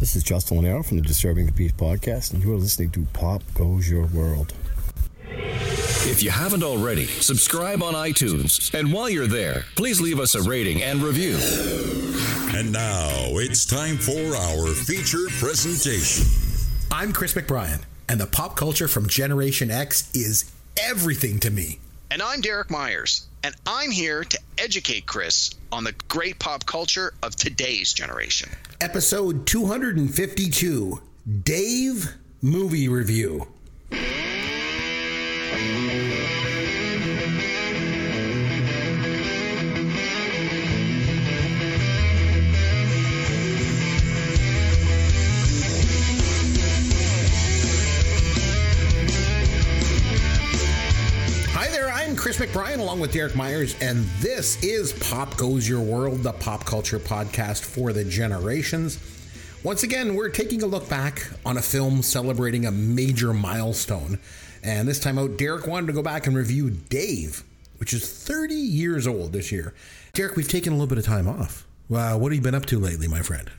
This is Justin Lanero from the Disturbing the Peace podcast, and you are listening to Pop Goes Your World. If you haven't already, subscribe on iTunes. And while you're there, please leave us a rating and review. And now it's time for our featured presentation. I'm Chris McBrien, and the pop culture from Generation X is everything to me. And I'm Derek Myers, and I'm here to educate Chris on the great pop culture of today's generation. Episode 252 Dave Movie Review. McBrien along with Derek Myers, and this is Pop Goes Your World, the pop culture podcast for the generations. Once again, we're taking a look back on a film celebrating a major milestone. And this time out, Derek wanted to go back and review Dave, which is 30 years old this year. Derek, we've taken a little bit of time off. Wow, what have you been up to lately, my friend?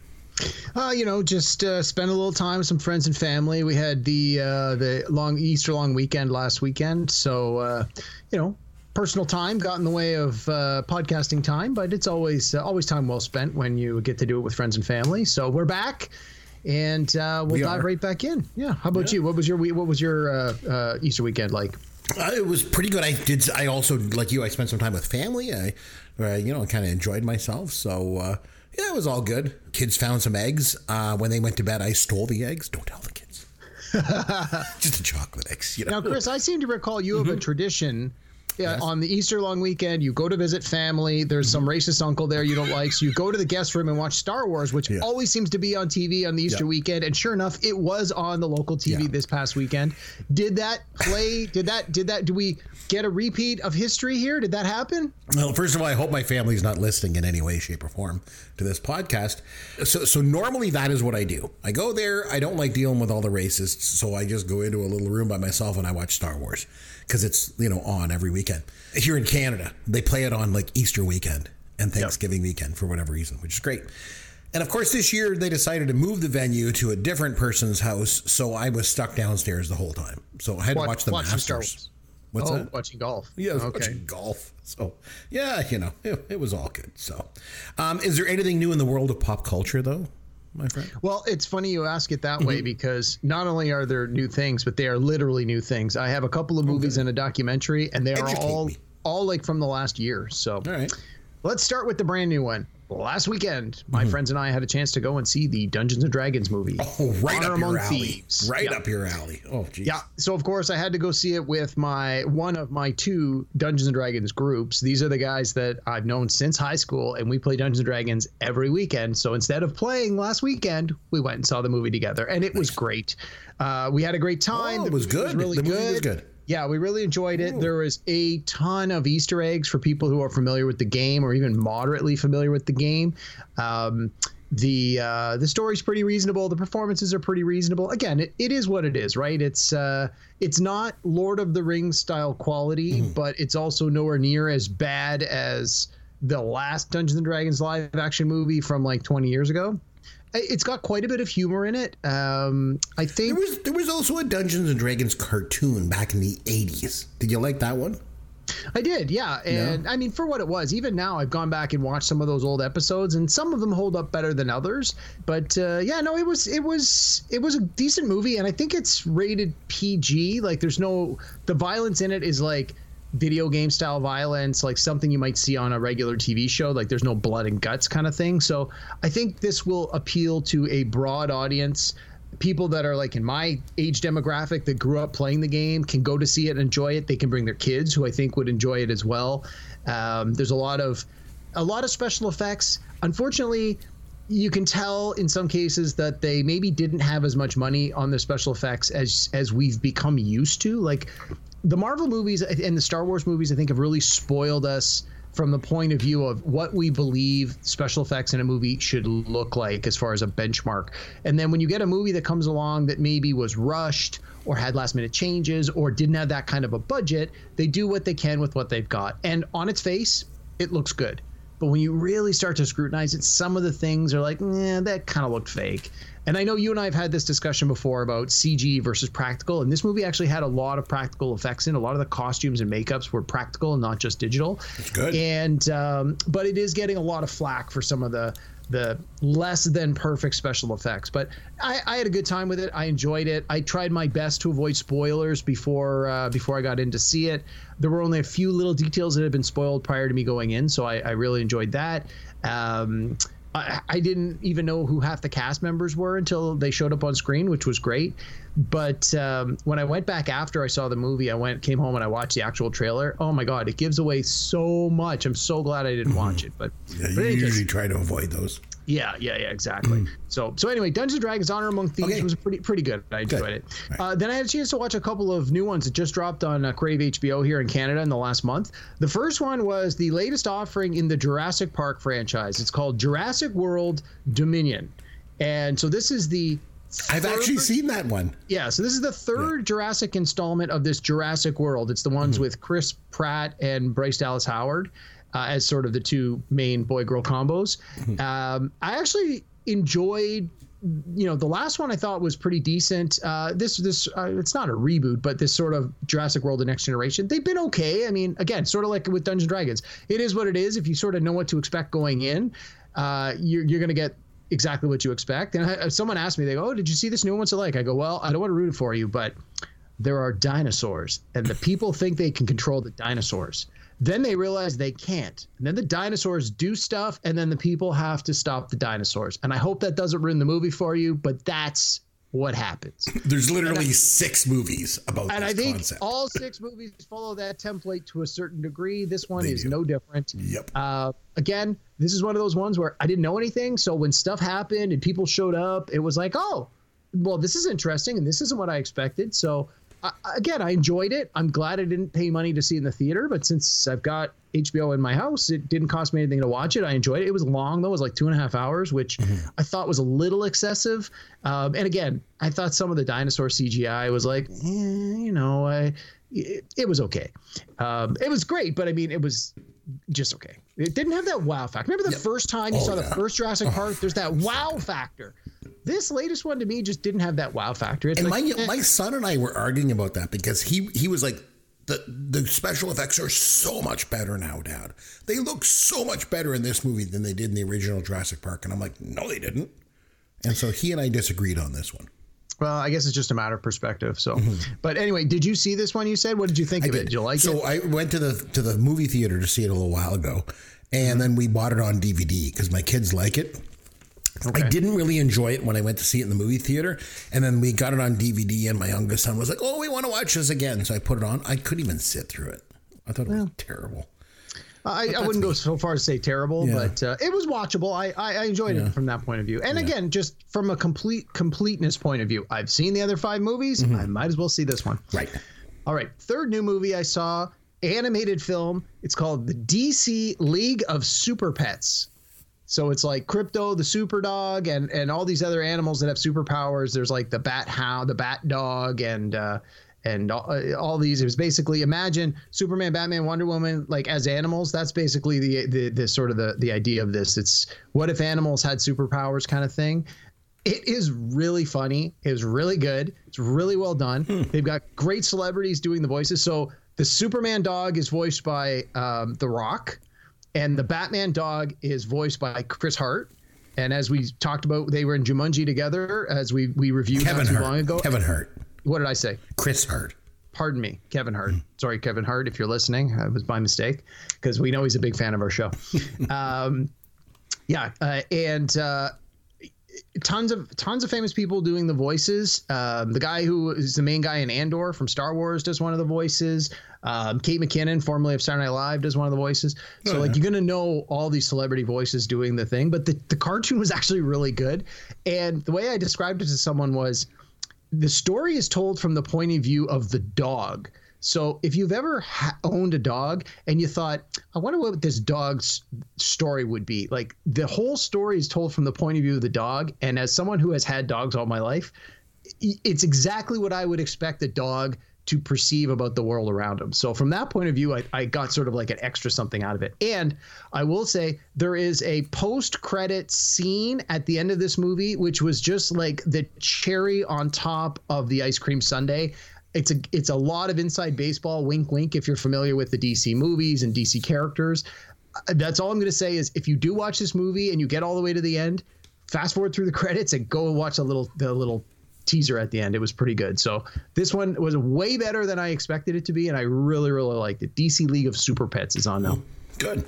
Uh, you know, just uh, spend a little time with some friends and family. We had the uh, the long Easter long weekend last weekend, so uh, you know, personal time got in the way of uh, podcasting time, but it's always uh, always time well spent when you get to do it with friends and family. So we're back, and uh, we'll We dive are. right back in. Yeah. How about you? What was your what was your uh, uh, Easter weekend like? Uh, it was pretty good. I did. I also, like you, I spent some time with family. I, uh, you know, kind of enjoyed myself. So uh, yeah, it was all good. Kids found some eggs. Uh, when they went to bed, I stole the eggs. Don't tell the kids. Just a chocolate eggs, you know. Now, Chris, I seem to recall you have a tradition. Yeah, Yes. on the Easter long weekend, you go to visit family. There's some mm-hmm. racist uncle there you don't like, so you go to the guest room and watch Star Wars, which Yeah. always seems to be on TV on the Easter Yeah. weekend. And sure enough, it was on the local TV Yeah. this past weekend. Did that play? did that? Did that? Do we get a repeat of history here? Did that happen? Well, first of all, I hope my family's not listening in any way, shape, or form to this podcast. So, so normally that is what I do. I go there. I don't like dealing with all the racists, so I just go into a little room by myself and I watch Star Wars because it's you know on every weekend. Here in Canada, they play it on like Easter weekend and Thanksgiving weekend for whatever reason, which is great. And of course, this year they decided to move the venue to a different person's house, so I was stuck downstairs the whole time. So I had to watch the watching Masters. What's oh, that? watching golf. Yeah, okay. watching golf. So, yeah, you know, it, it was all good. So, um, is there anything new in the world of pop culture, though, my friend? Well, it's funny you ask it that Mm-hmm. way because not only are there new things, but they are literally new things. I have a couple of movies and a documentary, and they are Educate all me. all like from the last year. So, All right. let's start with the brand new one. Last weekend, my friends and I had a chance to go and see the Dungeons and Dragons movie. Mm-hmm. Oh, right Honor up your alley. Thieves. Right Yeah. up your alley. Oh, geez. Yeah, so of course I had to go see it with my one of my two Dungeons and Dragons groups. These are the guys that I've known since high school, and we play Dungeons and Dragons every weekend. So instead of playing last weekend, we went and saw the movie together, and it was great. Uh, we had a great time. Oh, it was good. really The movie good. was good. Yeah, we really enjoyed it. There was a ton of Easter eggs for people who are familiar with the game or even moderately familiar with the game. Um, the uh, the story's pretty reasonable. The performances are pretty reasonable. Again, it, it is what it is, right? It's uh, it's not Lord of the Rings style quality, but it's also nowhere near as bad as the last Dungeons and Dragons live action movie from like 20 years ago. It's got quite a bit of humor in it. Um, I think There was there was also a Dungeons and Dragons cartoon back in the eighties. Did you like that one? I did, yeah. And I mean, for what it was, even now I've gone back and watched some of those old episodes, and some of them hold up better than others. But uh, yeah, no, it was it was it was a decent movie, and I think it's rated PG. Like, there's no the violence in it is like video game style violence, like something you might see on a regular TV show. Like, there's no blood and guts kind of thing. So I think this will appeal to a broad audience people that are like in my age demographic that grew up playing the game can go to see it and enjoy it. They can bring their kids who I think would enjoy it as well. Um, there's a lot of a lot of special effects. Unfortunately, you can tell in some cases that they maybe didn't have as much money on their special effects as as we've become used to. Like the Marvel movies and the Star Wars movies, I think have really spoiled us from the point of view of what we believe special effects in a movie should look like as far as a benchmark. And then when you get a movie that comes along that maybe was rushed or had last minute changes or didn't have that kind of a budget, they do what they can with what they've got. And on its face, it looks good. But when you really start to scrutinize it, some of the things are like, yeah, that kind of looked fake. And I know you and I have had this discussion before about CG versus practical, and this movie actually had a lot of practical effects in. A lot of the costumes and makeups were practical and not just digital. That's good. And um, but it is getting a lot of flack for some of the the less than perfect special effects. But I, I had a good time with it. I enjoyed it. I tried my best to avoid spoilers before uh, before I got in to see it. There were only a few little details that had been spoiled prior to me going in, so I, I really enjoyed that. Um, I, I didn't even know who half the cast members were until they showed up on screen, which was great. But um, when I went back after I saw the movie, I went came home and I watched the actual trailer. Oh my god, it gives away so much. I'm so glad I didn't watch it. But, Yeah, but you case- usually try to avoid those. Yeah, yeah, yeah, exactly. So, so anyway, Dungeons and Dragons: Honor Among Thieves Okay. was pretty pretty good. I enjoyed Good. it. Uh, then I had a chance to watch a couple of new ones that just dropped on uh, Crave HBO here in Canada in the last month. The first one was the latest offering in the Jurassic Park franchise. It's called Jurassic World Dominion, and so this is the I've actually seen that one. yeah, so this is the third Jurassic installment of this Jurassic World. It's the ones Mm-hmm. with Chris Pratt and Bryce Dallas Howard uh, as sort of the two main boy girl combos. Mm-hmm. Um, I actually enjoyed. You know, the last one I thought was pretty decent. Uh, this, this, uh, it's not a reboot, but this sort of Jurassic World: The Next Generation, they've been okay. I mean, again, sort of like with Dungeons and Dragons, it is what it is. If you sort of know what to expect going in, uh, you're, you're going to get exactly what you expect. And I, someone asked me, they go, "Oh, did you see this new one? What's it like?" I go, "Well, I don't want to root it for you, but there are dinosaurs, and the people think they can control the dinosaurs. Then they realize they can't, and then the dinosaurs do stuff, and then the people have to stop the dinosaurs. And I hope that doesn't ruin the movie for you, but that's what happens. There's literally six movies about And this I think concept. all six movies follow that template to a certain degree. This one They is do. no different. Yep. Uh, again, this is one of those ones where I didn't know anything. So when stuff happened and people showed up, it was like, oh, well, this is interesting and this isn't what I expected. So I again, I enjoyed it. I'm glad I didn't pay money to see it in the theater, but since I've got HBO in my house, it didn't cost me anything to watch it. I enjoyed it. It was long though; it was like two and a half hours, which I thought was a little excessive. Um, and again, I thought some of the dinosaur CGI was like, eh, you know, I, it, it was okay. Um, it was great, but I mean, it was just okay. It didn't have that wow factor. Remember the first time you Oh, saw the first Jurassic Park? There's that wow factor. This latest one to me just didn't have that wow factor. It's And like, my eh. my son and I were arguing about that because he he was like the the special effects are so much better now, Dad. They look so much better in this movie than they did in the original Jurassic Park, and I'm like, no, they didn't. And so he and I disagreed on this one. Well, I guess it's just a matter of perspective. So, but anyway, did you see this one? You said, what did you think of it? Did you like so it? So I went to the to the movie theater to see it a little while ago, and then we bought it on DVD because my kids like it. I didn't really enjoy it when I went to see it in the movie theater, and then we got it on DVD, and my youngest son was like, "Oh, we want to watch this again," so I put it on. I couldn't even sit through it. I thought it was terrible. I, I wouldn't go so far as to say terrible, Yeah. but uh, it was watchable. I, I, I enjoyed it from that point of view. And again, just from a complete completeness point of view, I've seen the other five movies. I might as well see this one. Right. All right, third new movie I saw, animated film. It's called the DC League of Super Pets. So it's like Krypto, the super dog, and and all these other animals that have superpowers. There's like the bat hound, the bat dog, and uh, and all, uh, all these. It was basically imagine Superman, Batman, Wonder Woman like as animals. That's basically the the, the sort of the the idea of this. It's what if animals had superpowers kind of thing. It is really funny. It's really good. It's really well done. They've got great celebrities doing the voices. So the Superman dog is voiced by um, The Rock, and the Batman dog is voiced by Chris Hart. And as we talked about, they were in Jumanji together, as we we reviewed Kevin not too Hart. long ago. Kevin Hart. What did I say? Chris Hart. Pardon me, Kevin Hart. Sorry, Kevin Hart, if you're listening, that was my mistake because we know he's a big fan of our show. um, yeah, uh, and uh, tons of tons of famous people doing the voices. Um, the guy who is the main guy in Andor from Star Wars does one of the voices. Um, Kate McKinnon, formerly of Saturday Night Live, does one of the voices. So like you're gonna know all these celebrity voices doing the thing. But the the cartoon was actually really good. And the way I described it to someone was the story is told from the point of view of the dog. So if you've ever ha- owned a dog and you thought, I wonder what this dog's story would be, like the whole story is told from the point of view of the dog. And as someone who has had dogs all my life, it's exactly what I would expect a dog to perceive about the world around him. So from that point of view, I, I got sort of like an extra something out of it. And I will say there is a post credit scene at the end of this movie, which was just like the cherry on top of the ice cream sundae. It's a it's a lot of inside baseball, wink wink, if you're familiar with the DC movies and DC characters. Uh, That's all I'm gonna say is if you do watch this movie and you get all the way to the end, fast forward through the credits and go and watch a little the little teaser at the end. It was pretty good. So this one was way better than I expected it to be, and I really, really liked it. DC League of Super Pets is on now. Good.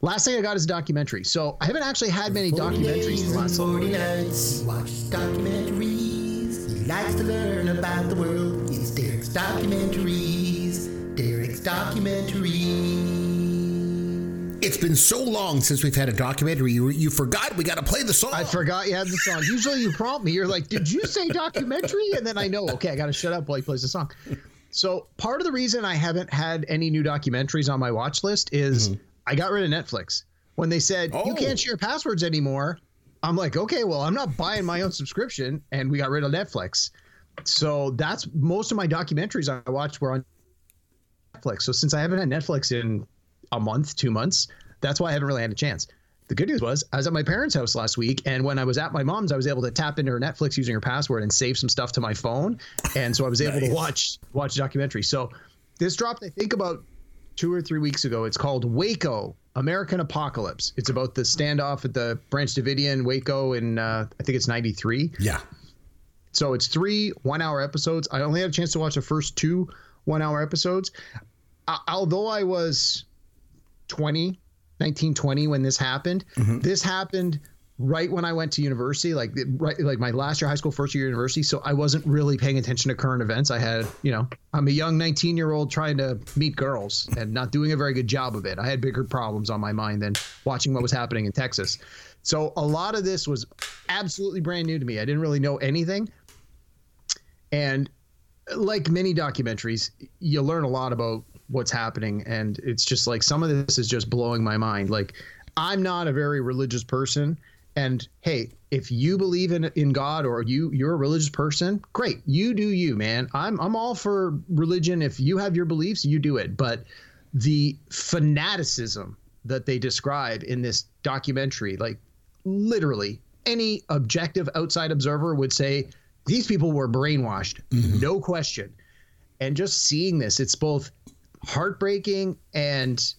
Last thing I got is a documentary. So I haven't actually had many documentaries in the last. 40 nights. He watches documentaries. He likes to learn about the world. It's Derek's Documentaries. Derek's Documentaries. It's been so long since we've had a documentary. You, you forgot we got to play the song. I forgot you had the song. Usually you prompt me. You're like, "Did you say documentary?" And then I know, okay, I got to shut up while he plays the song. So part of the reason I haven't had any new documentaries on my watch list is mm-hmm. I got rid of Netflix. When they said you Oh. can't share passwords anymore, I'm like, okay, well, I'm not buying my own subscription, and we got rid of Netflix. So that's most of my documentaries I watched were on Netflix. So since I haven't had Netflix in a month, two months, that's why I haven't really had a chance. The good news was I was at my parents' house last week, and when I was at my mom's, I was able to tap into her Netflix using her password and save some stuff to my phone, and so I was able to watch watch a documentary. So this dropped, I think, about two or three weeks ago. It's called Waco: American Apocalypse. It's about the standoff at the Branch Davidian Waco in uh, I think it's '93. yeah. So it's three one hour episodes. I only had a chance to watch the first two one hour episodes. Uh, although I was 20, 19, 20 when this happened, this happened right when I went to university, like right, like my last year high school, first year university. So I wasn't really paying attention to current events. I had, you know, I'm a young 19 year old trying to meet girls and not doing a very good job of it. I had bigger problems on my mind than watching what was happening in Texas. So a lot of this was absolutely brand new to me. I didn't really know anything. And like many documentaries, you learn a lot about what's happening. And it's just like some of this is just blowing my mind. Like, I'm not a very religious person. And hey, if you believe in in God or you you're a religious person, great. You do you, man. I'm I'm all for religion. If you have your beliefs, you do it. But the fanaticism that they describe in this documentary, like literally any objective outside observer would say these people were brainwashed, mm-hmm. no question. And just seeing this, it's both heartbreaking and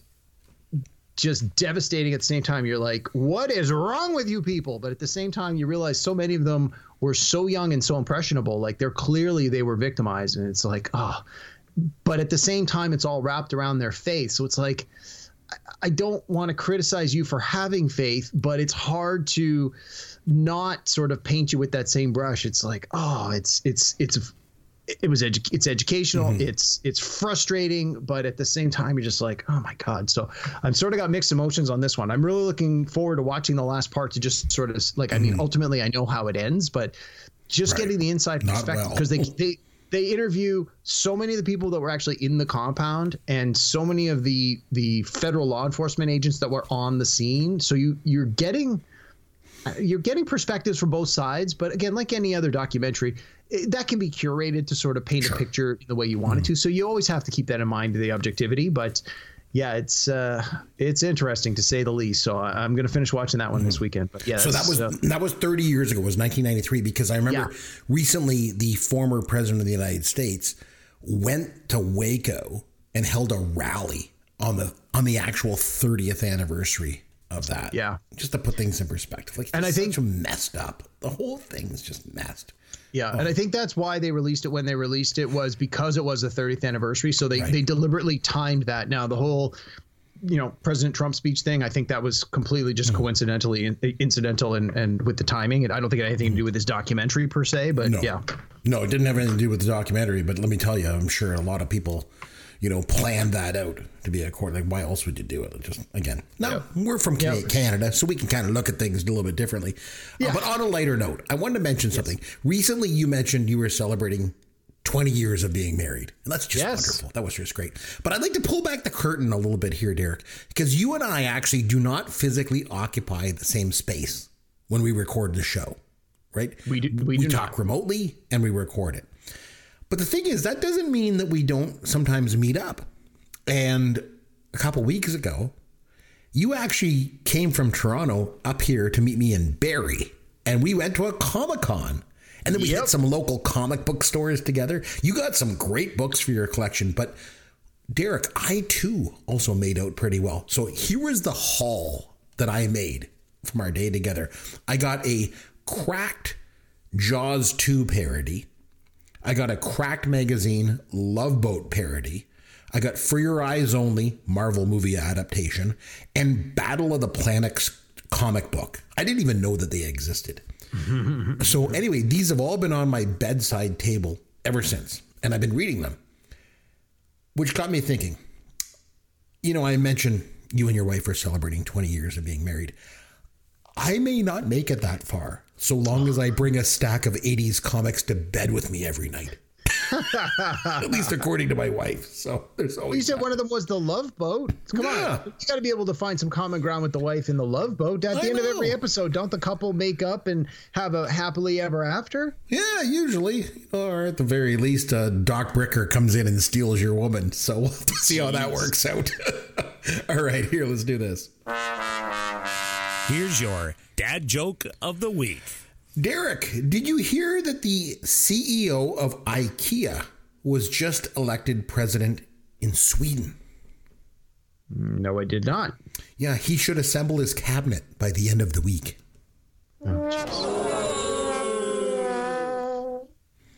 just devastating at the same time. You're like, what is wrong with you people? But at the same time, you realize so many of them were so young and so impressionable. Like they're clearly they were victimized, and it's like, oh. But at the same time, it's all wrapped around their faith. So it's like, I- don't want to criticize you for having faith, but it's hard to not sort of paint you with that same brush. It's like, oh, it's it's it's it was edu- it's educational mm-hmm. it's it's frustrating but at the same time you're just like oh my god. So i'm sort of got mixed emotions on this one. I'm really looking forward to watching the last part to just sort of like i mean mm-hmm. ultimately i know how it ends but just getting the inside Not perspective well. because they they they interview so many of the people that were actually in the compound and so many of the the federal law enforcement agents that were on the scene. So you you're getting you're getting perspectives from both sides but again like any other documentary it, that can be curated to sort of paint a picture the way you want Mm-hmm. it to so you always have to keep that in mind the objectivity but yeah it's uh it's interesting to say the least so I, i'm gonna finish watching that one this weekend but yeah Mm-hmm. So that was uh, that was 30 years ago. It was 1993 because I remember Yeah. recently the former president of the United States went to Waco and held a rally on the on the actual 30th anniversary of that. Yeah. just to put things in perspective. Like, And I think- messed up. The whole thing is just messed. Yeah, Oh. and I think that's why they released it when they released it was because it was the 30th anniversary. So they, they deliberately timed that. Now the whole, you know, President Trump speech thing, I think that was completely just Mm-hmm. coincidentally in, incidental and and with the timing. And I don't think it had anything to do with this documentary per se. But No. yeah, No, it didn't have anything to do with the documentary, but let me tell you, I'm sure a lot of people, you know, plan that out to be a court. Like, why else would you do it? Just again, no, we're from Yep. Canada, so we can kind of look at things a little bit differently. Uh, but on a lighter note, I wanted to mention something. Recently, you mentioned you were celebrating 20 years of being married, and that's just Yes. wonderful. That was just great. But I'd like to pull back the curtain a little bit here, Derek, because you and I actually do not physically occupy the same space when we record the show, right? We do- we do talk remotely and we record it. But the thing is, that doesn't mean that we don't sometimes meet up. And a couple weeks ago, you actually came from Toronto up here to meet me in Barrie, and we went to a Comic Con. And then we Yep. hit some local comic book stores together. You got some great books for your collection, but Derek, I too also made out pretty well. So here was the haul that I made from our day together. I got a cracked Jaws 2 parody. I got a cracked magazine Love Boat parody. I got For Your Eyes Only Marvel movie adaptation and Battle of the Planets comic book. I didn't even know that they existed. so anyway, these have all been on my bedside table ever since, and I've been reading them which got me thinking. You know, I mentioned you and your wife are celebrating 20 years of being married. I may not make it that far so long as I bring a stack of 80s comics to bed with me every night. At least according to my wife. So there's always. You said that. one of them was the Love Boat. Come Yeah. on, you got to be able to find some common ground with the wife in the Love Boat. At the I end of every episode, don't the couple make up and have a happily ever after? Yeah, usually. Or at the very least, uh, Doc Bricker comes in and steals your woman. So we'll see how that works out. All right, here, let's do this. Here's your dad joke of the week. Derek, did you hear that the CEO of IKEA was just elected president in Sweden? No, I did not. Yeah, he should assemble his cabinet by the end of the week.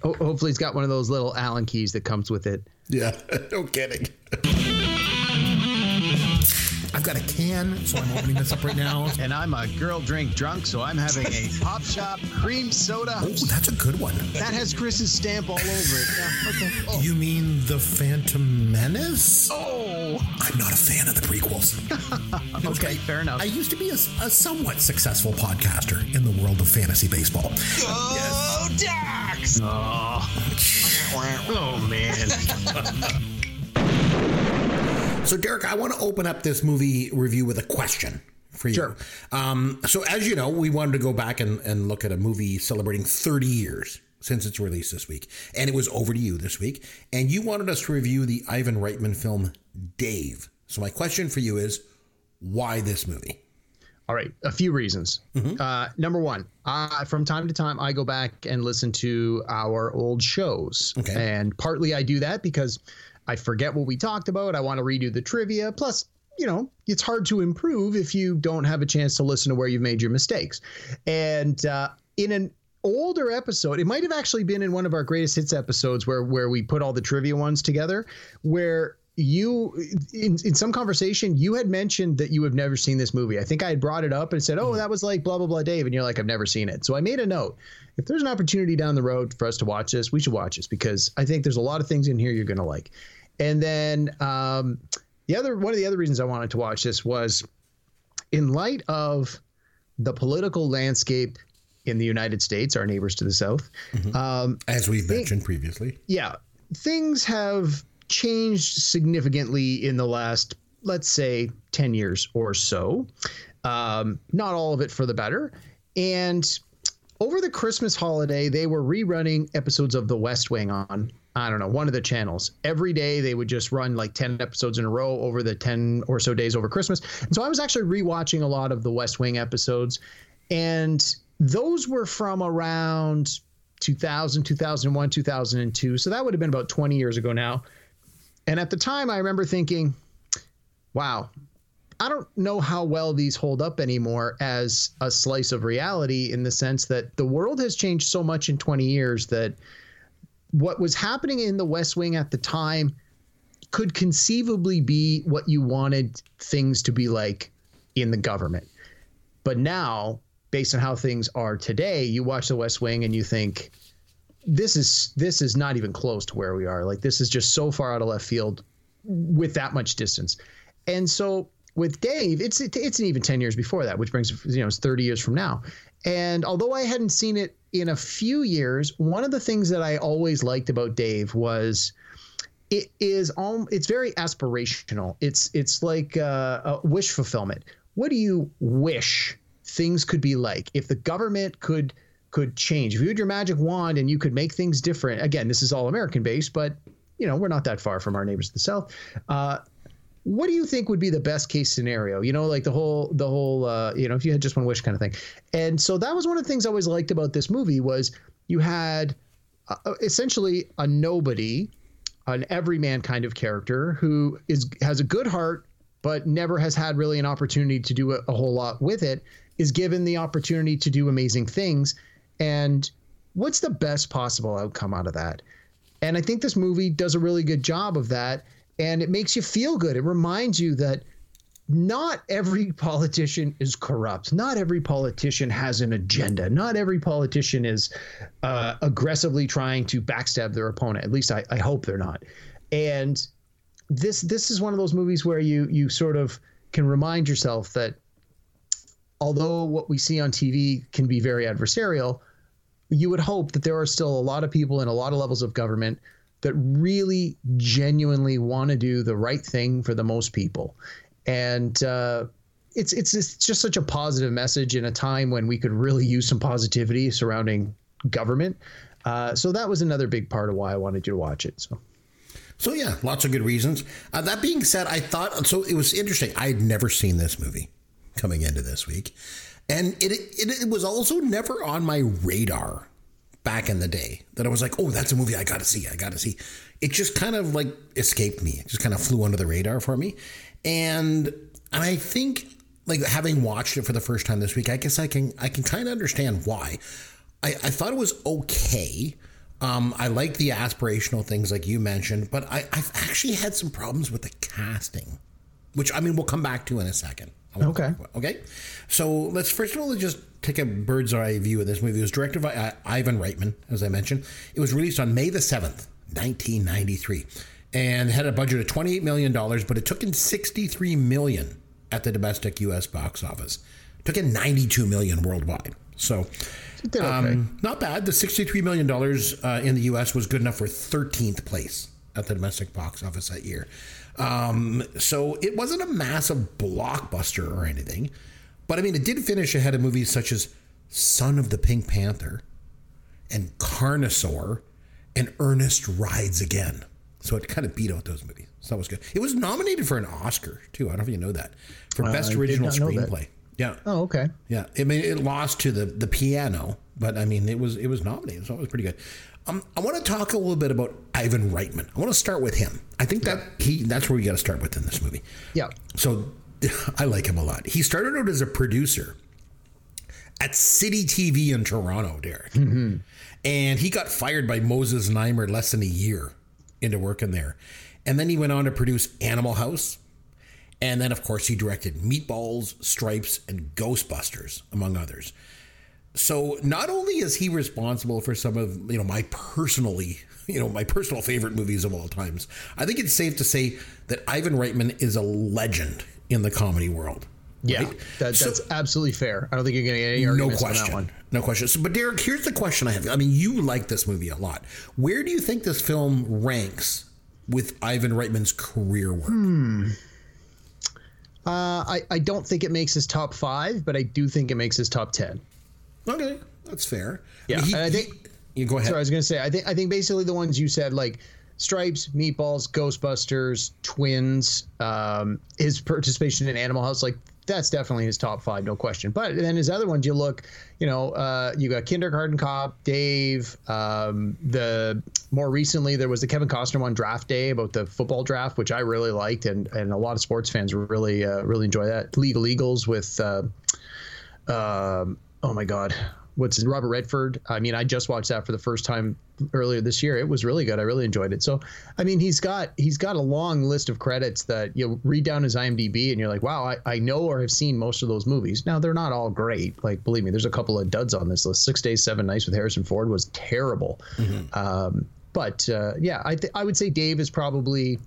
Ho- hopefully, he's got one of those little Allen keys that comes with it. Yeah, no kidding. Got a can, so I'm opening this up right now. And I'm a girl drink drunk, so I'm having a Pop Shoppe cream soda. Oh, that's a good one. That has Chris's stamp all over it. Yeah, okay. Oh. You mean the Phantom Menace? oh. I'm not a fan of the prequels. Okay, fair enough. I used to be a, a somewhat successful podcaster in the world of fantasy baseball. Oh, Dax! Oh. oh, man. So, Derek, I want to open up this movie review with a question for you. Sure. Um, so, as you know, we wanted to go back and, and look at a movie celebrating 30 years since its release this week. And it was over to you this week. And you wanted us to review the Ivan Reitman film Dave. So, my question for you is why this movie? All right, a few reasons. Uh, number one, uh, from time to time, I go back and listen to our old shows. Okay. And partly I do that because I forget what we talked about. I want to redo the trivia. Plus, you know, it's hard to improve if you don't have a chance to listen to where you've made your mistakes. And uh, in an older episode, it might have actually been in one of our greatest hits episodes where where we put all the trivia ones together, where you in, in some conversation you had mentioned that you have never seen this movie i think i had brought it up and said oh that was like blah blah blah dave and you're like i've never seen it so i made a note if there's an opportunity down the road for us to watch this we should watch this because i think there's a lot of things in here you're going to like and then um, the other one of the other reasons i wanted to watch this was in light of the political landscape in the united states our neighbors to the south um, As we've mentioned previously. yeah, things have changed significantly in the last, let's say, 10 years or so. Um, not all of it for the better. And over the Christmas holiday, they were rerunning episodes of The West Wing on, I don't know, one of the channels. Every day they would just run like 10 episodes in a row over the 10 or so days over Christmas. And so I was actually rewatching a lot of The West Wing episodes. And those were from around 2000, 2001, 2002. So that would have been about 20 years ago now. And at the time, I remember thinking, wow, I don't know how well these hold up anymore as a slice of reality in the sense that the world has changed so much in 20 years that what was happening in the West Wing at the time could conceivably be what you wanted things to be like in the government. But now, based on how things are today, you watch the West Wing and you think, this is this is not even close to where we are. Like this is just so far out of left field with that much distance. And so with Dave, it's it's an even 10 years before that, which brings you know it's 30 years from now. And although I hadn't seen it in a few years, one of the things that I always liked about Dave was it is all it's very aspirational. It's it's like uh, a wish fulfillment. What do you wish things could be like if the government could could change, if you had your magic wand and you could make things different, again, this is all American based, but you know we're not that far from our neighbors to the south. Uh, what do you think would be the best case scenario? You know, like the whole the whole uh, you know if you had just one wish kind of thing. And so that was one of the things I always liked about this movie was you had uh, essentially a nobody, an everyman kind of character who is has a good heart but never has had really an opportunity to do a, a whole lot with it is given the opportunity to do amazing things and what's the best possible outcome out of that and i think this movie does a really good job of that and it makes you feel good it reminds you that not every politician is corrupt. Not every politician has an agenda. Not every politician is uh, aggressively trying to backstab their opponent. At least I, I hope they're not. And this this is one of those movies where you you sort of can remind yourself that although what we see on TV can be very adversarial, you would hope that there are still a lot of people in a lot of levels of government that really genuinely want to do the right thing for the most people and uh, it's it's it's just such a positive message in a time when we could really use some positivity surrounding government. Uh, so that was another big part of why I wanted you to watch it. So. So yeah, lots of good reasons. Uh, that being said, I thought so. It was interesting. I had never seen this movie coming into this week, and it, it it was also never on my radar back in the day. That I was like, oh, that's a movie I got to see. I got to see. It just kind of like escaped me. It just kind of flew under the radar for me, and and I think like having watched it for the first time this week, I guess I can I can kind of understand why. I, I thought it was okay. Um, I like the aspirational things like you mentioned, but I, I've actually had some problems with the casting, which I mean we'll come back to in a second. Okay. Okay. So let's first of all just take a bird's eye view of this movie. It was directed by uh, Ivan Reitman, as I mentioned. It was released on May the seventh, nineteen ninety three, and had a budget of twenty eight million dollars, but it took in 63 million at the domestic U.S. box office. It took in 92 million worldwide. So Did okay. um, not bad. The $63 million uh, in the US was good enough for 13th place at the domestic box office that year. Um, so it wasn't a massive blockbuster or anything. But I mean, it did finish ahead of movies such as Son of the Pink Panther and Carnosaur and Ernest Rides Again. So it kind of beat out those movies. So that was good. It was nominated for an Oscar, too. I don't know if you know that. For Uh, Best Original not know that. Screenplay. Yeah. Oh, okay. Yeah, I mean, it lost to the the piano, but I mean, it was it was nominated, so it was pretty good. Um, I want to talk a little bit about Ivan Reitman. I want to start with him. I think that he that's where we got to start with in this movie. Yeah. So I like him a lot. He started out as a producer at City TV in Toronto, Derek, and he got fired by Moses Znaimer less than a year into working there, and then he went on to produce Animal House. And then, of course, he directed Meatballs, Stripes, and Ghostbusters, among others. So not only is he responsible for some of you know my personally you know my personal favorite movies of all times, I think it's safe to say that Ivan Reitman is a legend in the comedy world. Yeah, right? that, So- that's absolutely fair. I don't think you're going to get any no arguments on that one. No question. So, but Derek, here's the question I have. I mean, you like this movie a lot. Where do you think this film ranks with Ivan Reitman's career work? Hmm. Uh, I, I don't think it makes his top five, but I do think it makes his top ten. Okay, that's fair. Yeah, he- I he- think- you go ahead. Sorry, I was going to say I think I think basically the ones you said like Stripes, Meatballs, Ghostbusters, Twins, um, his participation in Animal House, like that's definitely his top five, no question. But then his other ones, you look, you know, uh, you got Kindergarten Cop, Dave. Um, the more recently there was the Kevin Costner one, Draft Day, about the football draft, which I really liked, and and a lot of sports fans really uh, really enjoy that. Legal Eagles with. Uh, um, oh my God, what's his, Robert Redford? I mean, I just watched that for the first time earlier this year. It was really good. I really enjoyed it. So, I mean, he's got he's got a long list of credits that you read down his IMDb and you're like, wow, I, I know or have seen most of those movies. Now they're not all great. Like, believe me, there's a couple of duds on this list. Six Days, Seven Nights with Harrison Ford was terrible. Um, but uh, yeah, I th- I would say Dave is probably.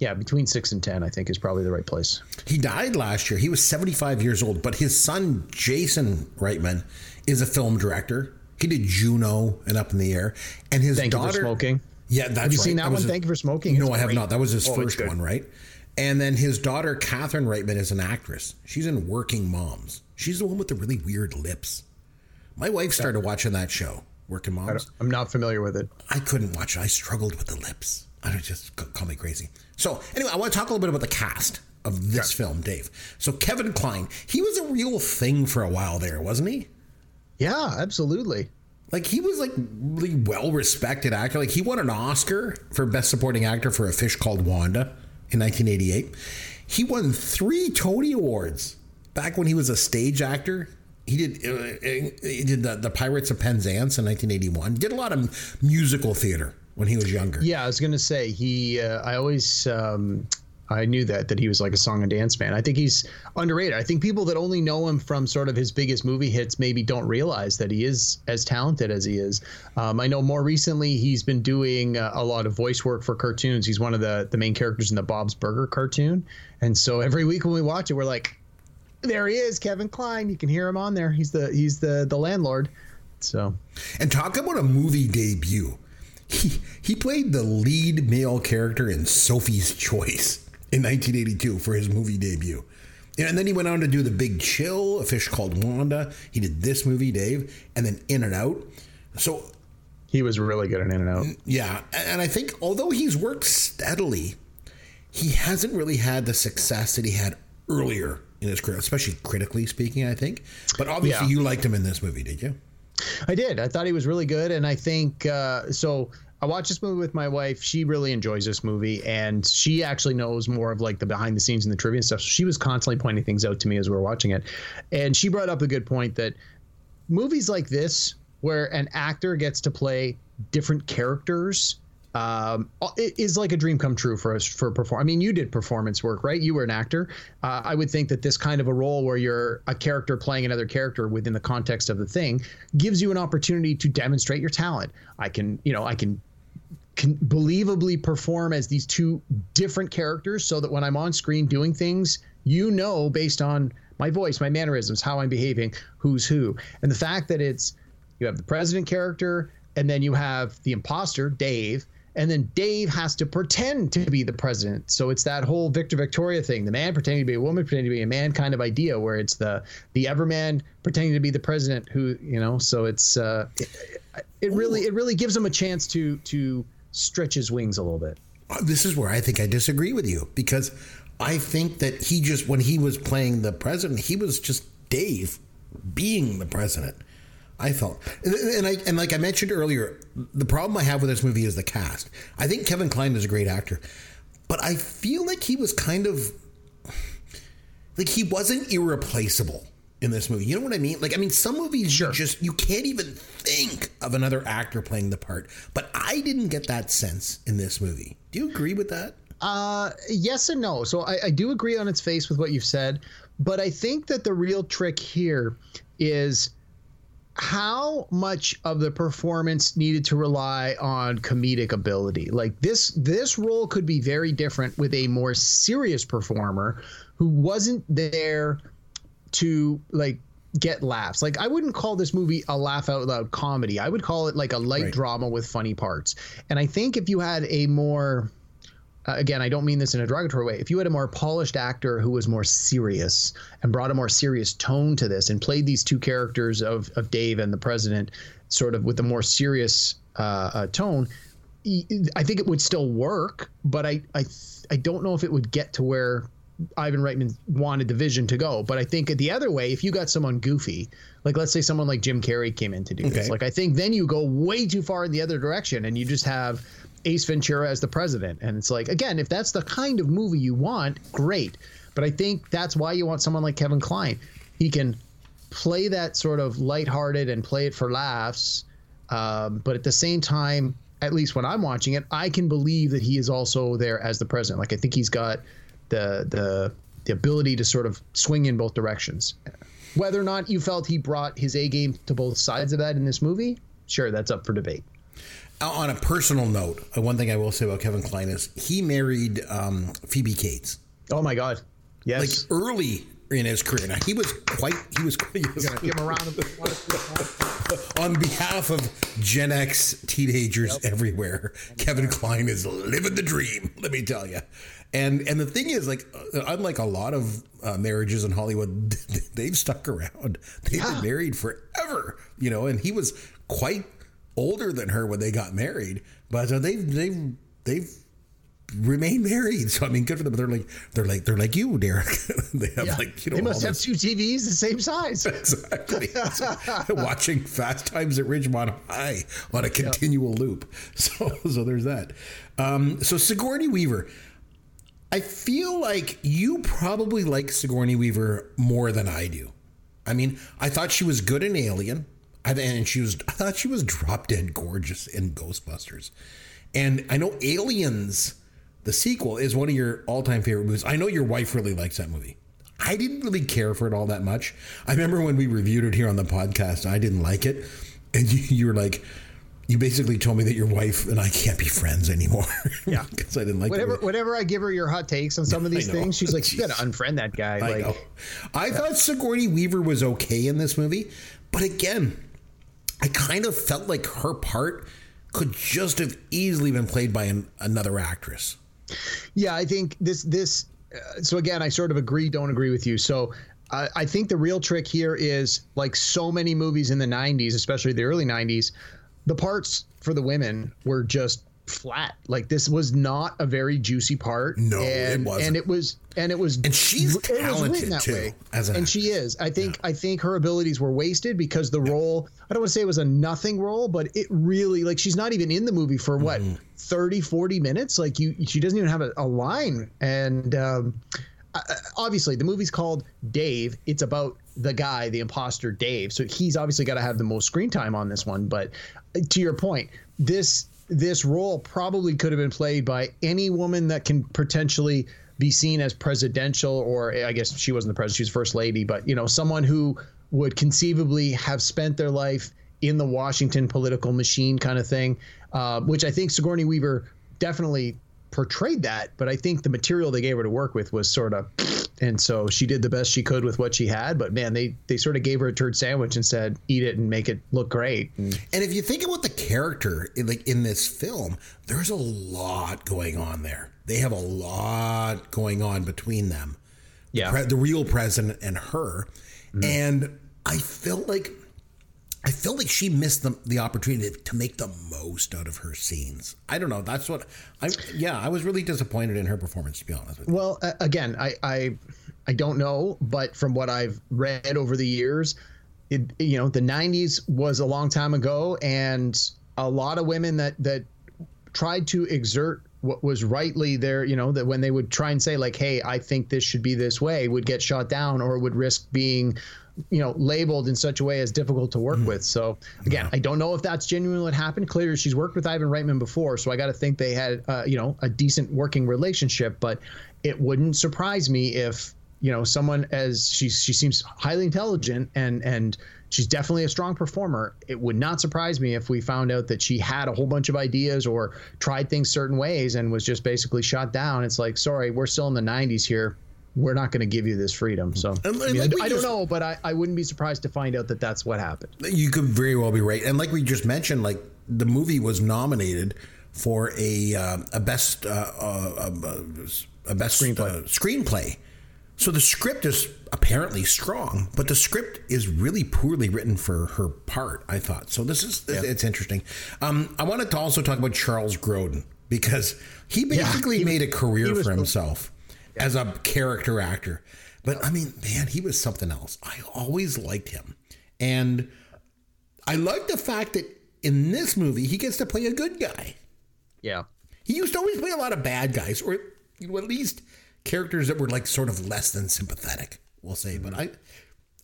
Yeah, between six and ten, I think is probably the right place. He died last year. He was 75 years old, but his son, Jason Reitman, is a film director. He did Juno and Up in the Air. And his Thank daughter. you for smoking. Yeah, that's Have you right. seen that, was one? his- Thank you for smoking. No, I have not. That was his Oh, first one, right? And then his daughter, Catherine Reitman, is an actress. She's in Working Moms. She's the one with the really weird lips. My wife started watching that show, Working Moms. I'm not familiar with it. I couldn't watch it. I struggled with the lips. I don't just call me crazy. So anyway, I want to talk a little bit about the cast of this film, Dave. So Kevin Kline, he was a real thing for a while there, wasn't he? Yeah, absolutely. Like he was like really well respected actor. Like he won an Oscar for best supporting actor for A Fish Called Wanda in 1988. He won three Tony Awards back when he was a stage actor. He did uh, he did the, the Pirates of Penzance in 1981. Did a lot of musical theater when he was younger. Yeah, I was gonna say he. Uh, I always. Um, I knew that that he was like a song and dance man. I think he's underrated. I think people that only know him from sort of his biggest movie hits maybe don't realize that he is as talented as he is. Um, I know more recently he's been doing uh, a lot of voice work for cartoons. He's one of the the main characters in the Bob's Burger cartoon, and so every week when we watch it, we're like, there he is, Kevin Kline." You can hear him on there. He's the he's the the landlord. So, and talk about a movie debut. He he played the lead male character in Sophie's Choice in 1982 for his movie debut. And then he went on to do The Big Chill, A Fish Called Wanda. He did this movie, Dave, and then In and Out. So he was really good in In and Out. Mm, yeah, and I think although he's worked steadily, he hasn't really had the success that he had earlier in his career, especially critically speaking. I think, but obviously Yeah. you liked him in this movie, did you? I did. I thought he was really good, and I think uh, so. I watched this movie with my wife. She really enjoys this movie, and she actually knows more of like the behind the scenes and the trivia and stuff. So she was constantly pointing things out to me as we were watching it, and she brought up a good point that movies like this, where an actor gets to play different characters. Um, it is like a dream come true for us for perform. I mean, you did performance work, right? You were an actor. Uh, I would think that this kind of a role where you're a character playing another character within the context of the thing gives you an opportunity to demonstrate your talent. I can, you know, I can can believably perform as these two different characters so that when I'm on screen doing things, you know, based on my voice, my mannerisms, how I'm behaving, who's who. And the fact that it's you have the president character and then you have the imposter, Dave, and then Dave has to pretend to be the president. So it's that whole Victor Victoria thing, the man pretending to be a woman, pretending to be a man kind of idea where it's the the Everman pretending to be the president who, you know, so it's uh it, it really it really gives him a chance to to stretch his wings a little bit. Uh, This is where I think I disagree with you because I think that he just when he was playing the president, he was just Dave being the president. I felt, and, I and like I mentioned earlier, the problem I have with this movie is the cast. I think Kevin Kline is a great actor, but I feel like he was kind of like he wasn't irreplaceable in this movie. You know what I mean? Like I mean, some movies you just you can't even think of another actor playing the part, but I didn't get that sense in this movie. Do you agree with that? Uh, yes and no. So I, I do agree on its face with what you've said, but I think that the real trick here is how much of the performance needed to rely on comedic ability. Like this, this role could be very different with a more serious performer who wasn't there to like get laughs. Like I wouldn't call this movie a laugh out loud comedy. I would call it like a light Right. drama with funny parts. And I think if you had a more uh, again, I don't mean this in a derogatory way. If you had a more polished actor who was more serious and brought a more serious tone to this and played these two characters of, of Dave and the president sort of with a more serious uh, uh, tone, I think it would still work, but I, I, th- I don't know if it would get to where Ivan Reitman wanted the vision to go. But I think the other way, if you got someone goofy, like let's say someone like Jim Carrey came in to do this, like I think then you go way too far in the other direction and you just have Ace Ventura as the president. And it's like, again, if that's the kind of movie you want, great. But I think that's why you want someone like Kevin Kline. He can play that sort of lighthearted and play it for laughs. Um, but at the same time, at least when I'm watching it, I can believe that he is also there as the president. Like I think he's got the the the ability to sort of swing in both directions. Whether or not you felt he brought his A game to both sides of that in this movie, sure, that's up for debate. On a personal note, uh, one thing I will say about Kevin Kline is he married um, Phoebe Cates. Oh my God, yes, Like early in his career. Now he was quite he was quite Give him a round of applause. on behalf of Gen X teenagers everywhere. Kevin Kline is living the dream. Let me tell you. And and the thing is, like, uh, unlike a lot of uh, marriages in Hollywood, they've stuck around. They've Yeah. been married forever, you know. And he was quite older than her when they got married, but uh, they've they've they've remained married. So I mean, good for them. They're like they're like they're like you, Derek. they have Yeah. like you know they must have this- two TVs the same size. exactly watching Fast Times at Ridgemont High on a continual loop. So so there's that. Um, so Sigourney Weaver. I feel like you probably like Sigourney Weaver more than I do. I mean, I thought she was good in Alien, and she was. I thought she was drop dead gorgeous in Ghostbusters, and I know Aliens, the sequel, is one of your all time favorite movies. I know your wife really likes that movie. I didn't really care for it all that much. I remember when we reviewed it here on the podcast, I didn't like it, and you, you were like. You basically told me that your wife and I can't be friends anymore. Yeah, because I didn't like whatever. Whenever, I give her your hot takes on some of these things, she's like, "You gotta unfriend that guy." I like, know. I thought Sigourney Weaver was okay in this movie, but again, I kind of felt like her part could just have easily been played by an, another actress. Yeah, I think this this. Uh, so again, I sort of agree, don't agree with you. So I I think the real trick here is like so many movies in the '90s, especially the early '90s, the parts for the women were just flat. Like this was not a very juicy part. No, it and, wasn't. And it was, and it was, And she's it was written talented, that too, way. as an and she is. I think, I think her abilities were wasted because the role. I don't want to say it was a nothing role, but it really like she's not even in the movie for what Mm-hmm. 30, 40 minutes. Like you, she doesn't even have a, a line. And um, obviously, the movie's called Dave. It's about the guy, the imposter Dave. So he's obviously got to have the most screen time on this one. But uh, to your point, this this role probably could have been played by any woman that can potentially be seen as presidential, or I guess she wasn't the president; she was first lady. But you know, someone who would conceivably have spent their life in the Washington political machine, kind of thing. Uh, which I think Sigourney Weaver definitely portrayed that, but I think the material they gave her to work with was sort of, and so she did the best she could with what she had. But man, they they sort of gave her a turd sandwich and said, "Eat it and make it look great." And And if you think about the character, in, like in this film, there's a lot going on there. They have a lot going on between them. Yeah. Pre- the real president and her, mm-hmm. and I felt like I feel like she missed the, the opportunity to make the most out of her scenes. I don't know. That's what I. Yeah, I was really disappointed in her performance. To be honest with you. Well, uh, again, I, I I don't know, but from what I've read over the years, it, you know, the '90s was a long time ago, and a lot of women that that tried to exert what was rightly there, you know, that when they would try and say like, "Hey, I think this should be this way," would get shot down or would risk being you know labeled in such a way as difficult to work with. So again i don't know if that's genuinely what happened. Clearly she's worked with ivan reitman before so i got to think they had uh, you know a decent working relationship but it wouldn't surprise me if you know someone as she she seems highly intelligent and and she's definitely a strong performer it would not surprise me if we found out that she had a whole bunch of ideas or tried things certain ways and was just basically shot down. It's like sorry we're still in the 90s here we're not going to give you this freedom so And I, mean, like we I don't know but I, I wouldn't be surprised to find out that that's what happened You could very well be right. And like we just mentioned, like the movie was nominated for a uh, a best uh, uh, uh, a best screenplay. screenplay. So the script is apparently strong, but the script is really poorly written for her part. I thought so. This is it's interesting. Um, I wanted to also talk about Charles Grodin because he basically he- made a career for himself as a character actor. But I mean, man, he was something else. I always liked him. And I like the fact that in this movie, he gets to play a good guy. yeah He used to always play a lot of bad guys, or you know, at least characters that were like sort of less than sympathetic, we'll say. But I,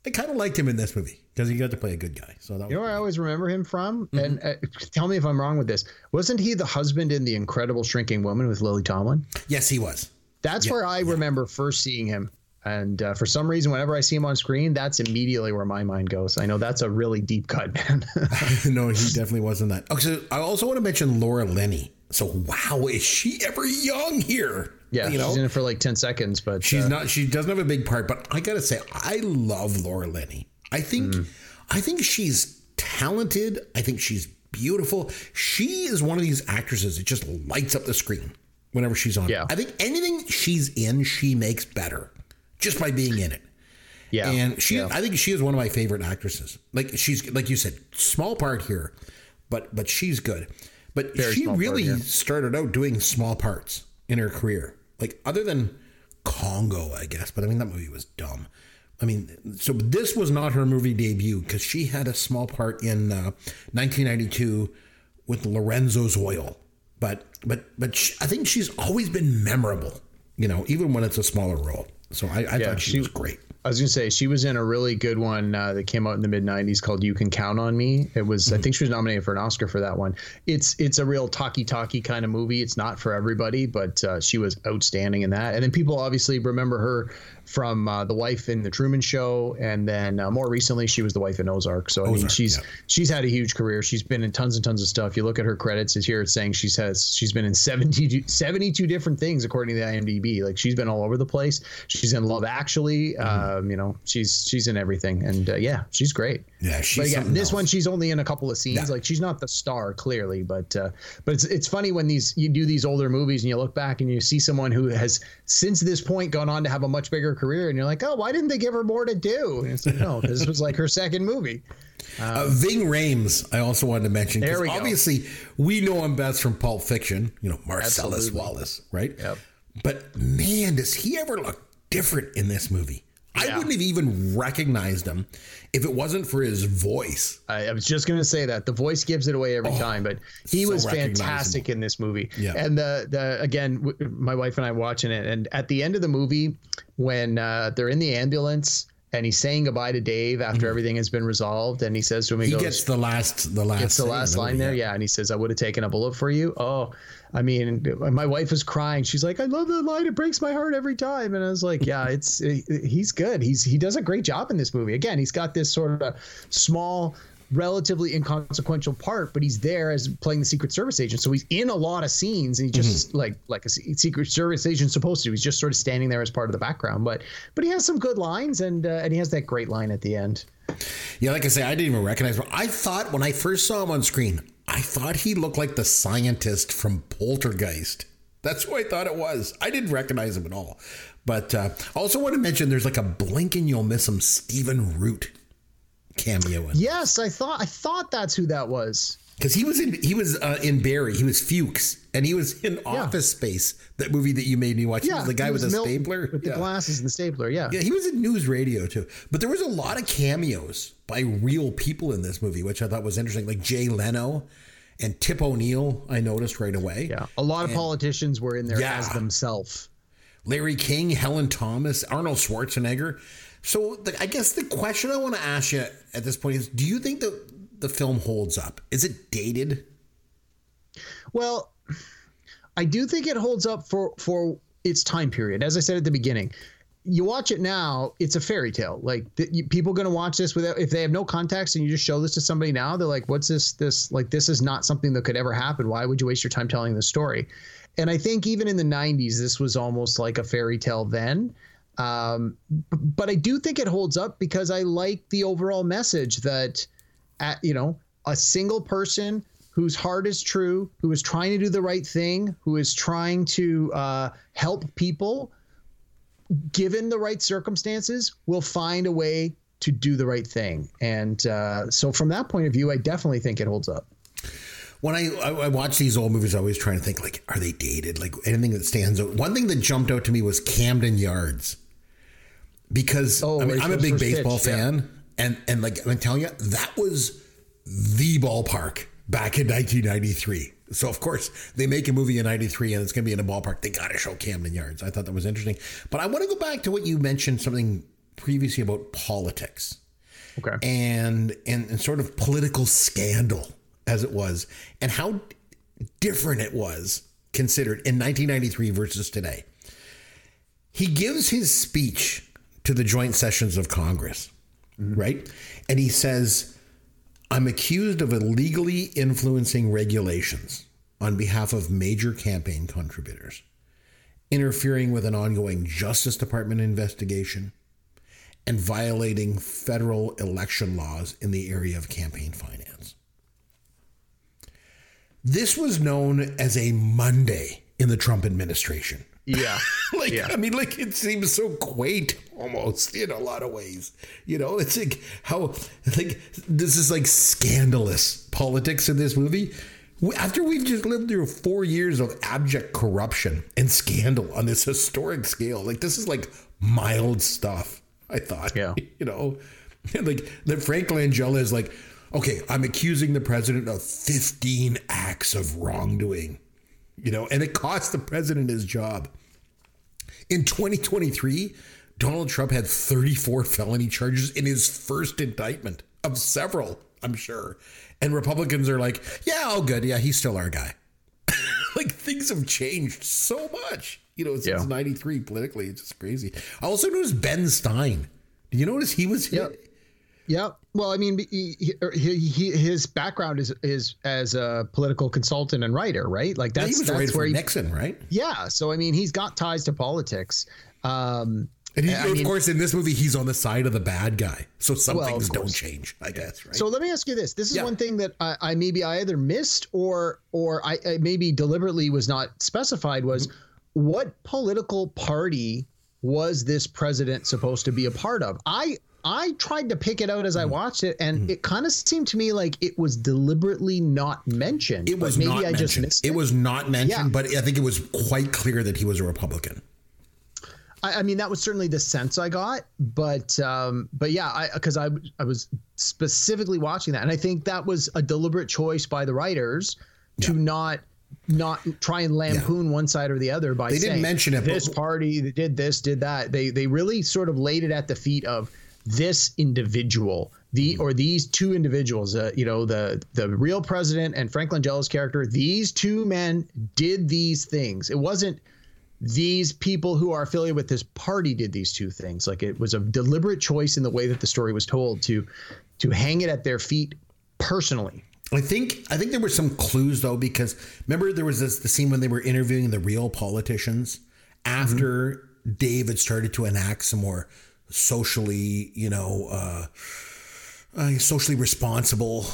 I kind of liked him in this movie because he got to play a good guy. So that You know where I always remember him from? Mm-hmm. And uh, tell me if I'm wrong with this. Wasn't he the husband in The Incredible Shrinking Woman with Lily Tomlin? yes, he was. That's where I remember first seeing him. And uh, for some reason, whenever I see him on screen, that's immediately where my mind goes. I know that's a really deep cut, man. no, he definitely wasn't that. Okay, so I also want to mention Laura Linney. So wow, is she ever young here? Yeah, you know, she's in it for like ten seconds, but she's uh, not. She doesn't have a big part, but I gotta say, I love Laura Linney. I think, Mm. I think she's talented. I think she's beautiful. She is one of these actresses that just lights up the screen whenever she's on. Yeah. I think anything she's in, she makes better just by being in it. Yeah, And she, yeah. I think she is one of my favorite actresses. Like she's, like you said, small part here, but but she's good. But Very she small part really started out doing small parts in her career. Like other than Congo, I guess. But I mean that movie was dumb. I mean, so this was not her movie debut because she had a small part in uh, 1992 with Lorenzo's Oil. But but but she, I think she's always been memorable. You know, even when it's a smaller role. So I, I thought she, she- was great. I was gonna say she was in a really good one uh, that came out in the mid '90s called "You Can Count on Me." It was, I think, she was nominated for an Oscar for that one. It's it's a real talky talky kind of movie. It's not for everybody, but uh, she was outstanding in that. And then people obviously remember her from uh, the wife in the Truman Show, and then uh, more recently she was the wife in Ozark. So I mean, she's yeah. she's had a huge career. She's been in tons and tons of stuff. You look at her credits is here. It's saying she's has she's been in 70, 72 different things according to the IMDb. Like she's been all over the place. She's in Love Actually. Mm-hmm. Um, you know, she's she's in everything, and uh, yeah, she's great. Yeah, she's But again, this else. one she's only in a couple of scenes. Yeah. Like she's not the star clearly, but uh, but it's it's funny when these you do these older movies and you look back and you see someone who has since this point gone on to have a much bigger career, and you're like, oh, why didn't they give her more to do? And it's like, no, because this was like her second movie. Uh, Ving Rhames, I also wanted to mention. 'cause There we go. Obviously, we know him best from Pulp Fiction, you know, Marcellus Absolutely. Wallace, right? Yep. But man, does he ever look different in this movie? I wouldn't have even recognized him if it wasn't for his voice. I, I was just going to say that the voice gives it away every time, but he so was fantastic in this movie. Yeah. And the the again, w- my wife and I watching it, and at the end of the movie, when uh, they're in the ambulance and he's saying goodbye to Dave after everything has been resolved, and he says to him, he, Mm-hmm. He goes, gets the last, the last. it's the last line there, yeah. And he says, "I would have taken a bullet for you." Oh, I mean, my wife was crying. She's like, "I love that line. It breaks my heart every time." And I was like, "Yeah, it's he's good. He's he does a great job in this movie. Again, he's got this sort of small." relatively inconsequential part but he's there as playing the secret service agent so he's in a lot of scenes and he just like like a secret service agent supposed to he's just sort of standing there as part of the background but but he has some good lines and uh, and he has that great line at the end Yeah, like I say, I didn't even recognize him. I thought when I first saw him on screen, I thought he looked like the scientist from Poltergeist. That's who I thought it was. I didn't recognize him at all. But uh, also want to mention there's like a blink and you'll miss him Stephen Root cameo in yes i thought i thought that's who that was because he was in he was uh, in Barry. He was Fuches, and he was in Office Space, that movie that you made me watch. he was the guy with the Milton stapler with the Yeah. glasses and the stapler. Yeah. Yeah, he was in news radio too. But there was a lot of cameos by real people in this movie, which I thought was interesting, like Jay Leno and Tip O'Neill. I noticed right away. Yeah. A lot of politicians were in there Yeah. as themselves. Larry King, Helen Thomas, Arnold Schwarzenegger. So the, I guess the question I want to ask you at this point is: Do you think that the film holds up? Is it dated? Well, I do think it holds up for for its time period. As I said at the beginning, you watch it now, it's a fairy tale. Like th- you, people going to watch this without if they have no context and you just show this to somebody now, they're like, "What's this? This like this is not something that could ever happen. Why would you waste your time telling this story?" And I think even in the '90s, this was almost like a fairy tale then. Um, but I do think it holds up because I like the overall message that, at, you know, a single person whose heart is true, who is trying to do the right thing, who is trying to uh, help people, given the right circumstances, will find a way to do the right thing. And uh, so, from that point of view, I definitely think it holds up. When I, I I watch these old movies, I always try to think like, are they dated? Like anything that stands out. One thing that jumped out to me was Camden Yards, because Oh, I mean, I'm a big baseball pitch, yeah. And and like I'm telling you, that was the ballpark back in 1993. So of course they make a movie in '93 and it's going to be in a ballpark. They got to show Camden Yards. I thought that was interesting. But I want to go back to what you mentioned something previously about politics Okay. and, and and sort of political scandal as it was, and how different it was considered in 1993 versus today. He gives his speech to the joint sessions of Congress, Mm-hmm. right? And he says, I'm accused of illegally influencing regulations on behalf of major campaign contributors. interfering with an ongoing Justice Department investigation, and violating federal election laws in the area of campaign finance. This was known as a Monday in the Trump administration. Yeah. like Yeah. I mean, like it seems so quaint almost in a lot of ways. You know, it's like how like this is like scandalous politics in this movie. After we've just lived through four years of abject corruption and scandal on this historic scale, like this is like mild stuff. I thought, Yeah. you know, like that Frank Langella is like, okay, I'm accusing the president of 15 acts of wrongdoing you know, and it cost the president his job. In 2023, Donald Trump had 34 felony charges in his first indictment of several, I'm sure. And Republicans are like, yeah, all good. Yeah, he's still our guy. like things have changed so much, you know, since Yeah. 93 politically. It's just crazy. I also noticed Ben Stein. Did you notice he was hit? Yep. Yeah. Well, I mean, he, he, he, his background is is as a political consultant and writer, right? Like Yeah, that's he was that's where for he, Nixon, right? Yeah. So I mean, he's got ties to politics. Um, And he, I of mean- course, in this movie, he's on the side of the bad guy. So some Well, things don't change, I guess, right? So let me ask you this: This is Yeah. one thing that I, I maybe I either missed or or I, I maybe deliberately was not specified was Mm-hmm. what political party was this president supposed to be a part of? I I tried to pick it out as I Mm-hmm. watched it, and it kind of seemed to me like it was deliberately not mentioned. It was maybe not I just missed It It was not mentioned, Yeah. but I think it was quite clear that he was a Republican. I, I mean, that was certainly the sense I got, but um, but yeah, because I I was specifically watching that, and I think that was a deliberate choice by the writers to not not try and lampoon one side or the other by They didn't mention it, but- This party that did this, did that. They they really sort of laid it at the feet of this individual. The Mm-hmm. or these two individuals, uh, you know, the the real president and Frank Langella's character. These two men did these things. It wasn't these people who are affiliated with this party did these two things. Like it was a deliberate choice in the way that the story was told to to hang it at their feet personally. I think I think there were some clues though because remember there was this the scene when they were interviewing the real politicians after Dave had started to enact some more socially, you know, uh, uh, socially responsible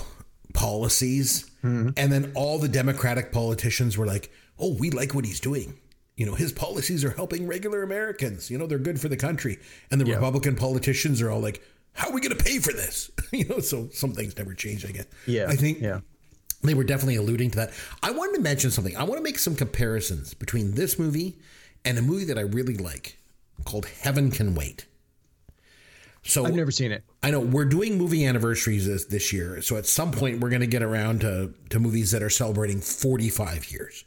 policies, and then all the Democratic politicians were like, "Oh, we like what he's doing." You know, his policies are helping regular Americans. You know, they're good for the country. And the Republican politicians are all like, how are we going to pay for this? you know, so some things never change, I guess. Yeah, I think yeah. they were definitely alluding to that. I wanted to mention something. I want to make some comparisons between this movie and a movie that I really like called Heaven Can Wait. So I've never seen it. I know we're doing movie anniversaries this, this year, so at some point we're going to get around to to movies that are celebrating 45 years.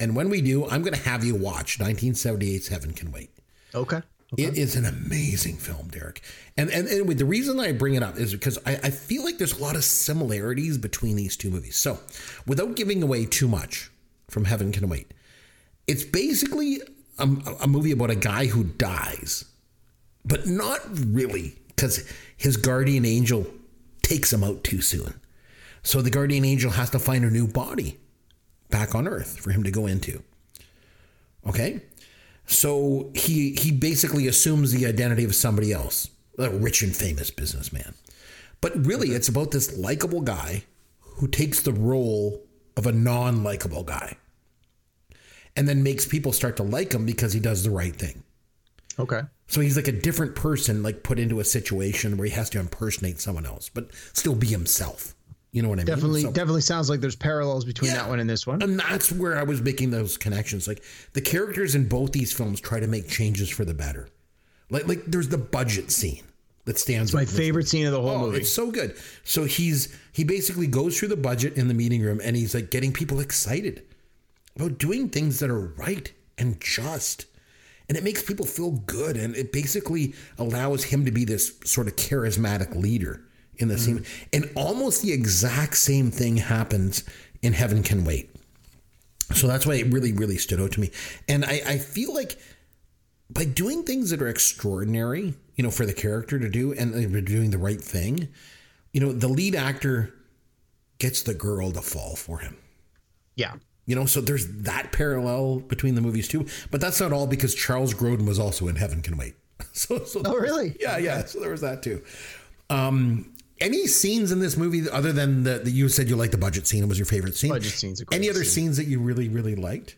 And when we do, I'm going to have you watch 1978's Heaven Can Wait. Okay. It is an amazing film, Derek. And and anyway, the reason that I bring it up is because I, I feel like there's a lot of similarities between these two movies. So, without giving away too much from Heaven Can Wait, it's basically um, a, a movie about a guy who dies, but not really, because his guardian angel takes him out too soon. So the guardian angel has to find a new body back on Earth for him to go into. Okay? So he he basically assumes the identity of somebody else, a rich and famous businessman. But really, it's about this likable guy who takes the role of a non-likable guy, and then makes people start to like him because he does the right thing. Okay. So he's like a different person, like put into a situation where he has to impersonate someone else, but still be himself. You know what I mean? Definitely, So- definitely sounds like there's parallels between Yeah. that one and this one. and that's where I was making those connections. Like the characters in both these films try to make changes for the better. Like like there's the budget scene that stands. It's My favorite scene of the whole Oh, movie. It's so good. So he's he basically goes through the budget in the meeting room and he's like getting people excited about doing things that are right and just. And it makes people feel good and it basically allows him to be this sort of charismatic leader in the scene. Mm-hmm. And almost the exact same thing happens in Heaven Can Wait. So that's why it really, really stood out to me. And I, I feel like by doing things that are extraordinary, you know, for the character to do and they're doing the right thing, you know, the lead actor gets the girl to fall for him. Yeah. You know, so there's that parallel between the movies too. But that's not all because Charles Grodin was also in Heaven Can Wait. So, so Oh, really? Yeah, yeah. So there was that too. Um, any scenes in this movie other than the, the you said you liked the budget scene It was your favorite scene? Budget scene's Any other scene. scenes that you really really liked?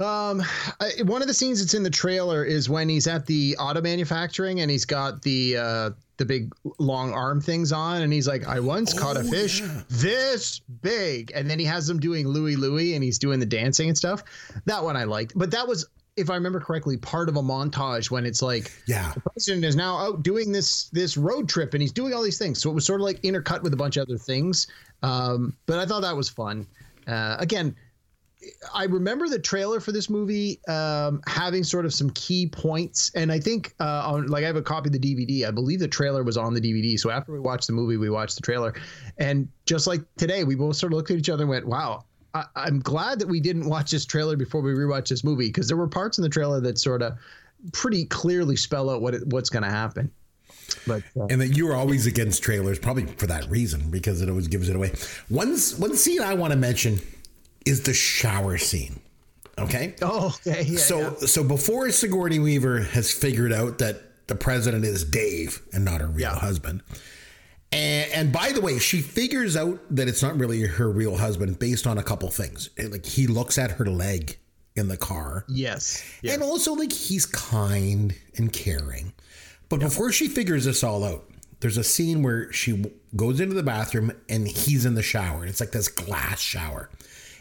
Um, I, one of the scenes that's in the trailer is when he's at the auto manufacturing and he's got the uh, the big long arm things on, and he's like, "I once caught a Oh, fish yeah. this big," and then he has them doing Louie Louie, and he's doing the dancing and stuff. That one I liked, but that was. If I remember correctly, part of a montage when it's like Yeah. the president is now out doing this this road trip and he's doing all these things. So it was sort of like intercut with a bunch of other things. Um, but I thought that was fun. Uh, again, I remember the trailer for this movie um, having sort of some key points, and I think uh, on like I have a copy of the DVD. I believe the trailer was on the DVD. So after we watched the movie, we watched the trailer, and just like today, we both sort of looked at each other and went, "Wow." I, I'm glad that we didn't watch this trailer before we rewatched this movie because there were parts in the trailer that sort of pretty clearly spell out what it, what's going to happen. But uh, And that you were always against trailers, probably for that reason, because it always gives it away. One one scene I want to mention is the shower scene. Okay. oh, okay, yeah, so yeah. so before Sigourney Weaver has figured out that the president is Dave and not her real Yeah. husband. And, and by the way, she figures out that it's not really her real husband based on a couple things. Like he looks at her leg in the car. yes, yes. And also, like, he's kind and caring. But before she figures this all out, there's a scene where she goes into the bathroom and he's in the shower. And it's like this glass shower.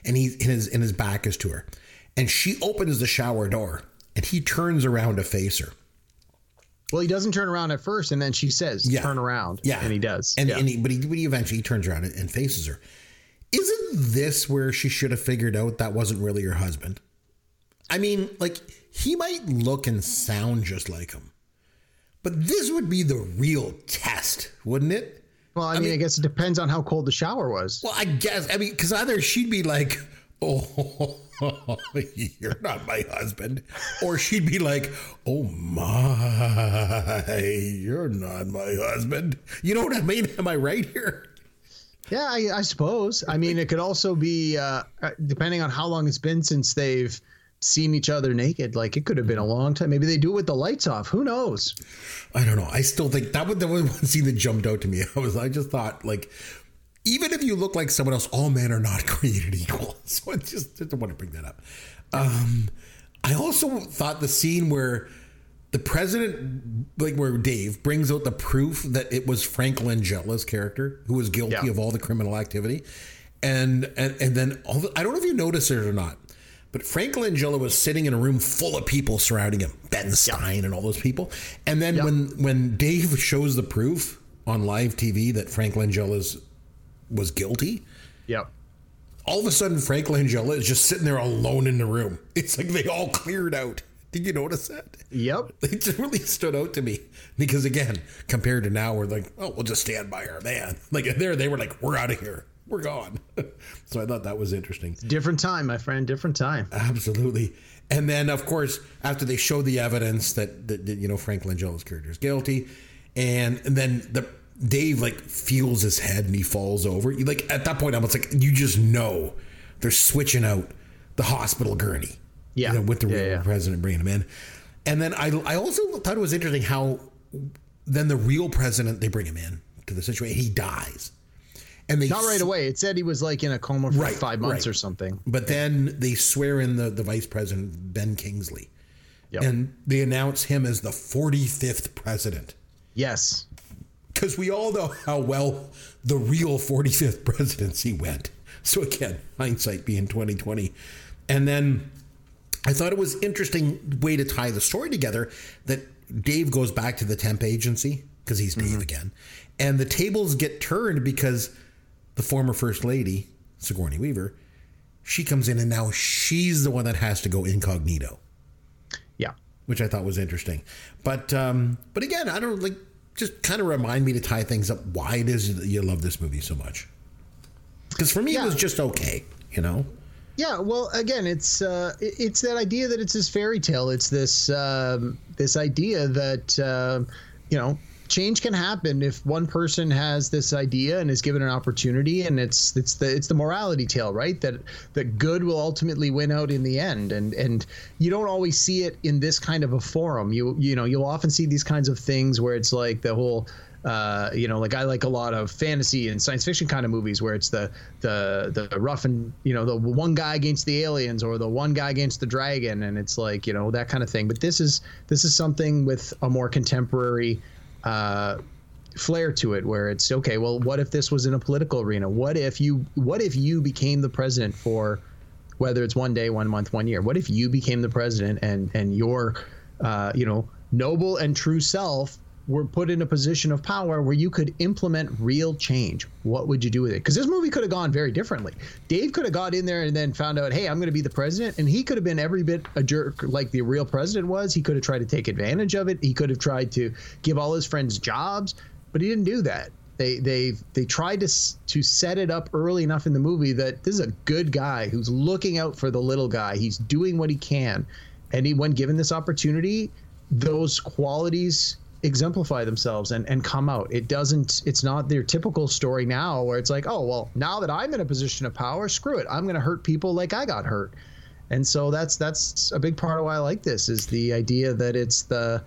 And he's in his, in his back is to her. And she opens the shower door and he turns around to face her. Well, he doesn't turn around at first, and then she says, Yeah. "Turn around." Yeah. and he does. And, yeah. and he, but, he, but he eventually turns around and, and faces her. Isn't this where she should have figured out that wasn't really her husband? I mean, like, he might look and sound just like him. But this would be the real test, wouldn't it? Well, I, mean, I guess it depends on how cold the shower was. Well, I guess. I mean, because either she'd be like, "Oh, you're not my husband," or she'd be like, "Oh my, you're not my husband." You know what I mean? Am I right here? Yeah, I, I suppose. I mean, it could also be uh, uh, depending on how long it's been since they've seen each other naked. Like it could have been a long time. Maybe they do it with the lights off. Who knows? I don't know. I still think that was the one scene that jumped out to me. I was, I just thought, like, even if you look like someone else, all men are not created equal. So I just didn't want to bring that up. Um, I also thought the scene where the president, like where Dave brings out the proof that it was Frank Langella's character who was guilty Yeah. of all the criminal activity, and and and then all the, I don't know if you noticed it or not. But Frank Langella was sitting in a room full of people surrounding him, Ben Stein and all those people. And then when when Dave shows the proof on live TV that Frank Langella's was guilty, Yep. all of a sudden Frank Langella is just sitting there alone in the room. It's like they all cleared out. Did you notice that? Yep. It just really stood out to me because again, compared to now, we're like, oh, we'll just stand by our man. Like there, they were like, we're out of here, we're gone. so I thought that was interesting. Different time, my friend. Different time. Absolutely. And then, of course, after they show the evidence that, that, that, you know Frank Langella's character is guilty, and, and then the Dave like feels his head and he falls over. You like at that point, I'm like, you just know they're switching out the hospital gurney, Yeah. you know, with the Yeah, real yeah. president bringing him in. And then I I also thought it was interesting how then the real president they bring him in to the situation. He dies, and they Not right away. It said he was like in a coma for Right, five months right. or something. But then they swear in the, the vice president, Ben Kingsley. Yep. And they announce him as the 45th president. Yes. Because we all know how well the real 45th presidency went. So again, hindsight being 2020. And then I thought it was interesting way to tie the story together that Dave goes back to the temp agency because he's Dave mm-hmm. again. And the tables get turned because the former first lady, Sigourney Weaver, she comes in and now she's the one that has to go incognito Yeah. which I thought was interesting. But um, but again, I don't like just kind of remind me to tie things up. Why it is that you love this movie so much? Because for me, Yeah. it was just okay. You know, Yeah, well, again, it's uh, it's that idea that it's this fairy tale. It's this um, this idea that um, you know change can happen if one person has this idea and is given an opportunity and it's it's the it's the morality tale right? That that good will ultimately win out in the end. And and you don't always see it in this kind of a forum. You you know you'll often see these kinds of things where it's like the whole uh, you know, like I like a lot of fantasy and science fiction kind of movies where it's the the the rough and you know the one guy against the aliens or the one guy against the dragon, and it's like you know that kind of thing. But this is this is something with a more contemporary uh, flair to it, where it's okay. Well, what if this was in a political arena? What if you what if you became the president for whether it's one day, one month, one year? What if you became the president and and your uh, you know noble and true self were put in a position of power where you could implement real change, what would you do with it? Because this movie could have gone very differently. Dave could have got in there and then found out, hey, I'm going to be the president, and he could have been every bit a jerk like the real president was. He could have tried to take advantage of it. He could have tried to give all his friends jobs, but he didn't do that. They they they tried to to set it up early enough in the movie that this is a good guy who's looking out for the little guy. He's doing what he can, and he when given this opportunity, those qualities exemplify themselves and, and come out. It doesn't, it's not their typical story now where it's like, oh, well, now that I'm in a position of power, screw it. I'm going to hurt people like I got hurt. And so that's, that's a big part of why I like this is the idea that it's the,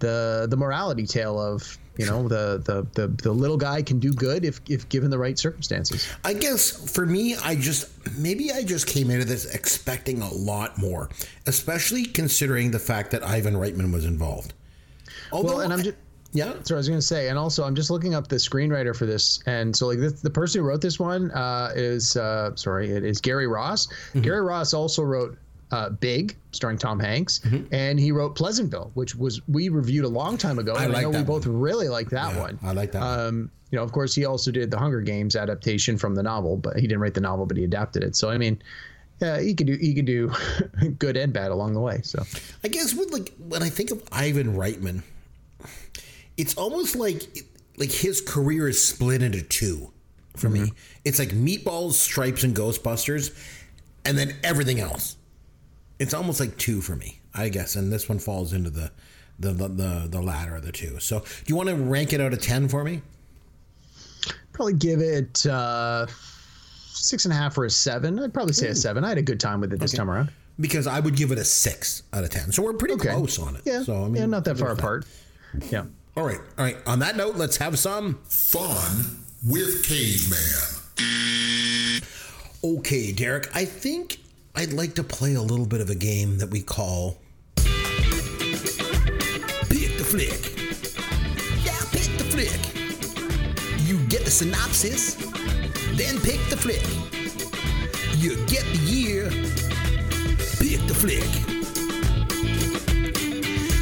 the, the morality tale of, you know, the, the, the, the little guy can do good if, if given the right circumstances. I guess for me, I just, maybe I just came into this expecting a lot more, especially considering the fact that Ivan Reitman was involved. Although, well, and I'm just yeah. That's what I was going to say. And also, I'm just looking up the screenwriter for this. And so, like, this, the person who wrote this one uh, is, uh, sorry, it is Gary Ross. Mm-hmm. Gary Ross also wrote uh, Big, starring Tom Hanks, mm-hmm. and he wrote Pleasantville, which was we reviewed a long time ago. I, like I know we one. both really like that yeah, one. I like that. Um, you know, of course, he also did the Hunger Games adaptation from the novel, but he didn't write the novel, but he adapted it. So, I mean, yeah, he could do he could do good and bad along the way. So, I guess with like when I think of Ivan Reitman it's almost like like his career is split into two for mm-hmm. me. It's like Meatballs, Stripes, and Ghostbusters, and then everything else. It's almost like two for me, I guess, and this one falls into the the the the, the latter of the two. So, do you want to rank it out of ten for me? Probably give it uh, six and a half or a seven. I'd probably say Ooh. a seven. I had a good time with it this okay. time around. Because I would give it a six out of ten. So we're pretty okay. close on it. Yeah. So I mean, yeah, not that far apart. Yeah. All right. All right. On that note, let's have some fun with Caveman. Okay, Derek, I think I'd like to play a little bit of a game that we call Pick the Flick. Yeah, pick the flick. You get the synopsis, then pick the flick. You get the year, pick the flick.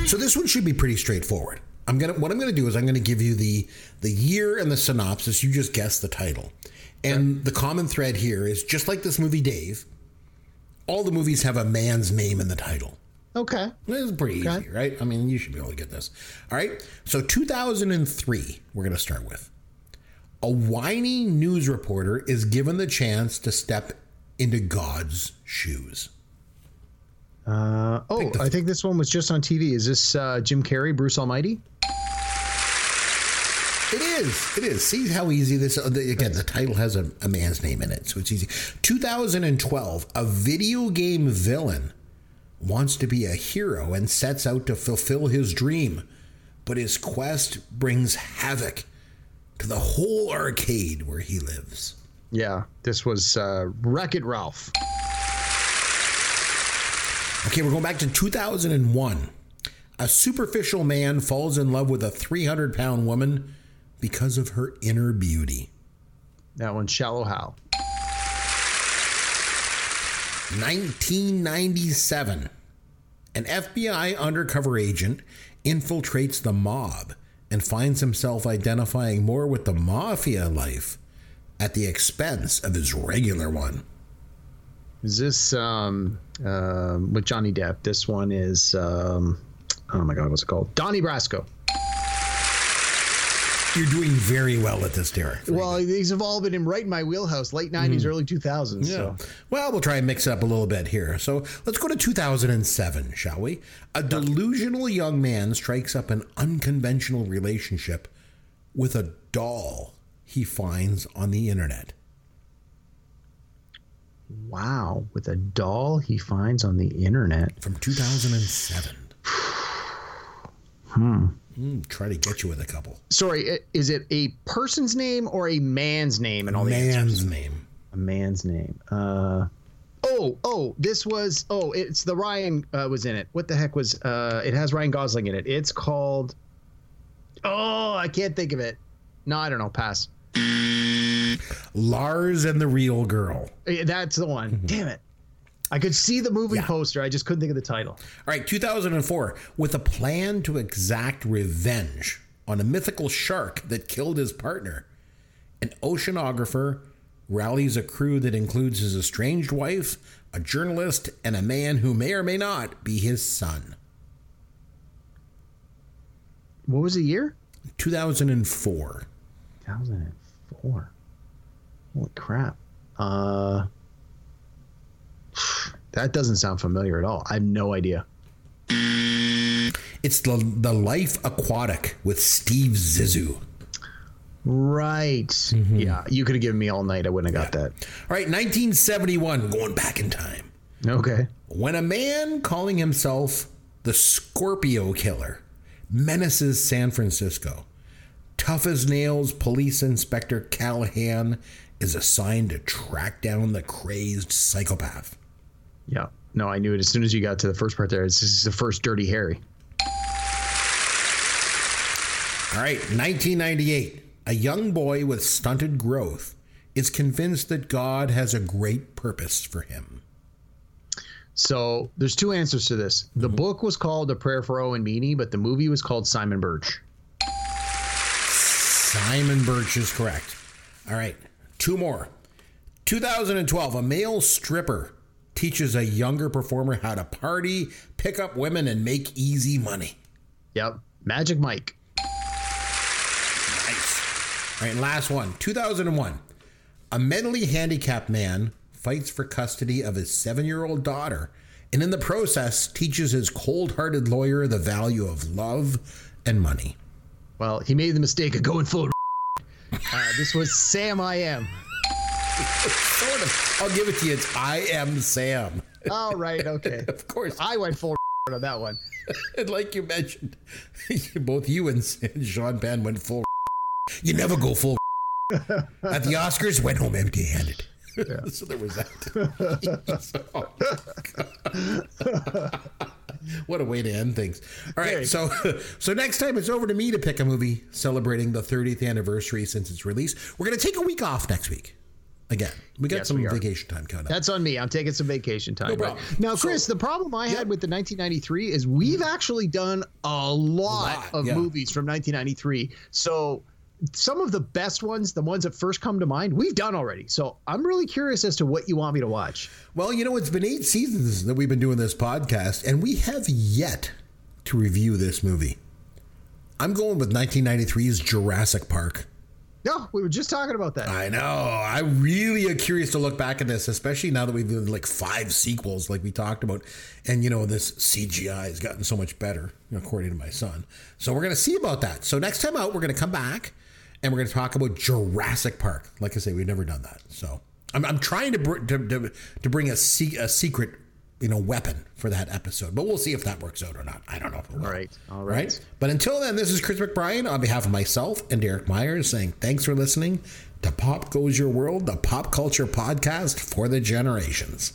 So this one should be pretty straightforward. I'm gonna what I'm gonna do is I'm gonna give you the the year and the synopsis. You just guess the title. And the common thread here is just like this movie Dave, all the movies have a man's name in the title. Okay. This is pretty okay. easy, right? I mean, you should be able to get this. All right. So 2003, we're going to start with. A whiny news reporter is given the chance to step into God's shoes. Uh, oh, I think this one was just on TV. Is this uh, Jim Carrey, Bruce Almighty? It is. It is. See how easy this. Uh, again, the title has a, a, man's name in it, so it's easy. 2012. A video game villain wants to be a hero and sets out to fulfill his dream, but his quest brings havoc to the whole arcade where he lives. Yeah, this was uh, Wreck It Ralph. Okay, we're going back to 2001. A superficial man falls in love with a 300 pound woman because of her inner beauty. That one's Shallow Hal. 1997. An FBI undercover agent infiltrates the mob and finds himself identifying more with the mafia life at the expense of his regular one. Is this um, uh, with Johnny Depp? This one is um, oh my god, what's it called? Donnie Brasco. You're doing very well at this, Derek. Well, these have all been in right in my wheelhouse, late '90s, early 2000s. Yeah. So Well, we'll try and mix it up a little bit here. So let's go to 2007, shall we? A delusional young man strikes up an unconventional relationship with a doll he finds on the internet. Wow, with a doll he finds on the internet. From 2007. Hmm. Try to get you with a couple. Sorry, is it a person's name or a man's name? And all the answers? Man's name. a man's name. Uh, oh, oh, this was. Oh, it's the Ryan uh, was in it. What the heck was? Uh, it has Ryan Gosling in it. It's called. Oh, I can't think of it. No, I don't know. Pass. Lars and the Real Girl. That's the one. Mm-hmm. Damn it. I could see the movie Yeah. poster. I just couldn't think of the title. All right, 2004. With a plan to exact revenge on a mythical shark that killed his partner, an oceanographer rallies a crew that includes his estranged wife, a journalist, and a man who may or may not be his son. What was the year? 2004. 2004. Holy crap. Uh, that doesn't sound familiar at all. I have no idea. It's the, the Life Aquatic with Steve Zissou. Right. Yeah, you could have given me all night. I wouldn't have got that. All right, 1971, going back in time. Okay. When a man calling himself the Scorpio Killer menaces San Francisco, tough as nails police inspector Callahan is assigned to track down the crazed psychopath. Yeah. No, I knew it as soon as you got to the first part there. This is the first Dirty Harry. All right, 1998. A young boy with stunted growth is convinced that God has a great purpose for him. So there's two answers to this. The mm-hmm. book was called A Prayer for Owen Meany, but the movie was called Simon Birch. Simon Birch is correct. All right, two more. 2012, a male stripper teaches a younger performer how to party, pick up women, and make easy money. Yep. Magic Mike. Nice. All right, last one. 2001, a mentally handicapped man fights for custody of his seven year old daughter, and in the process, teaches his cold hearted lawyer the value of love and money. Well, he made the mistake of going full. Uh, this was Sam I Am. Sort of. I'll give it to you. It's I am Sam. All right. Okay. Of course. I went full on that one. And like you mentioned, both you and Sean Penn went full. You never go full. At the Oscars, went home empty handed. so there was that. what a way to end things. All right, so so next time it's over to me to pick a movie celebrating the 30th anniversary since its release. We're going to take a week off next week. Again, we got Yes, some we vacation time coming up. That's on me. I'm taking some vacation time. No right? Now, So- Chris, the problem I had with the 1993 is we've mm-hmm. actually done a lot, lot, of yeah. movies from 1993. So some of the best ones, the ones that first come to mind, we've done already. So I'm really curious as to what you want me to watch. Well, you know, it's been eight seasons that we've been doing this podcast, and we have yet to review this movie. I'm going with 1993's Jurassic Park. No, we were just talking about that. I know. I really curious to look back at this, especially now that we've done like five sequels, like we talked about. And, you know, this CGI has gotten so much better, according to my son. So we're going to see about that. So next time out, we're going to come back and we're going to talk about Jurassic Park. Like I say, we've never done that. So I'm, I'm trying to, br- to, to, to bring a, se- a secret, you know, weapon for that episode, but we'll see if that works out or not. I don't know. if it will. All right. All Right? right. But until then, this is Chris McBrien on behalf of myself and Derek Myers saying thanks for listening to Pop Goes Your World, the pop culture podcast for the generations.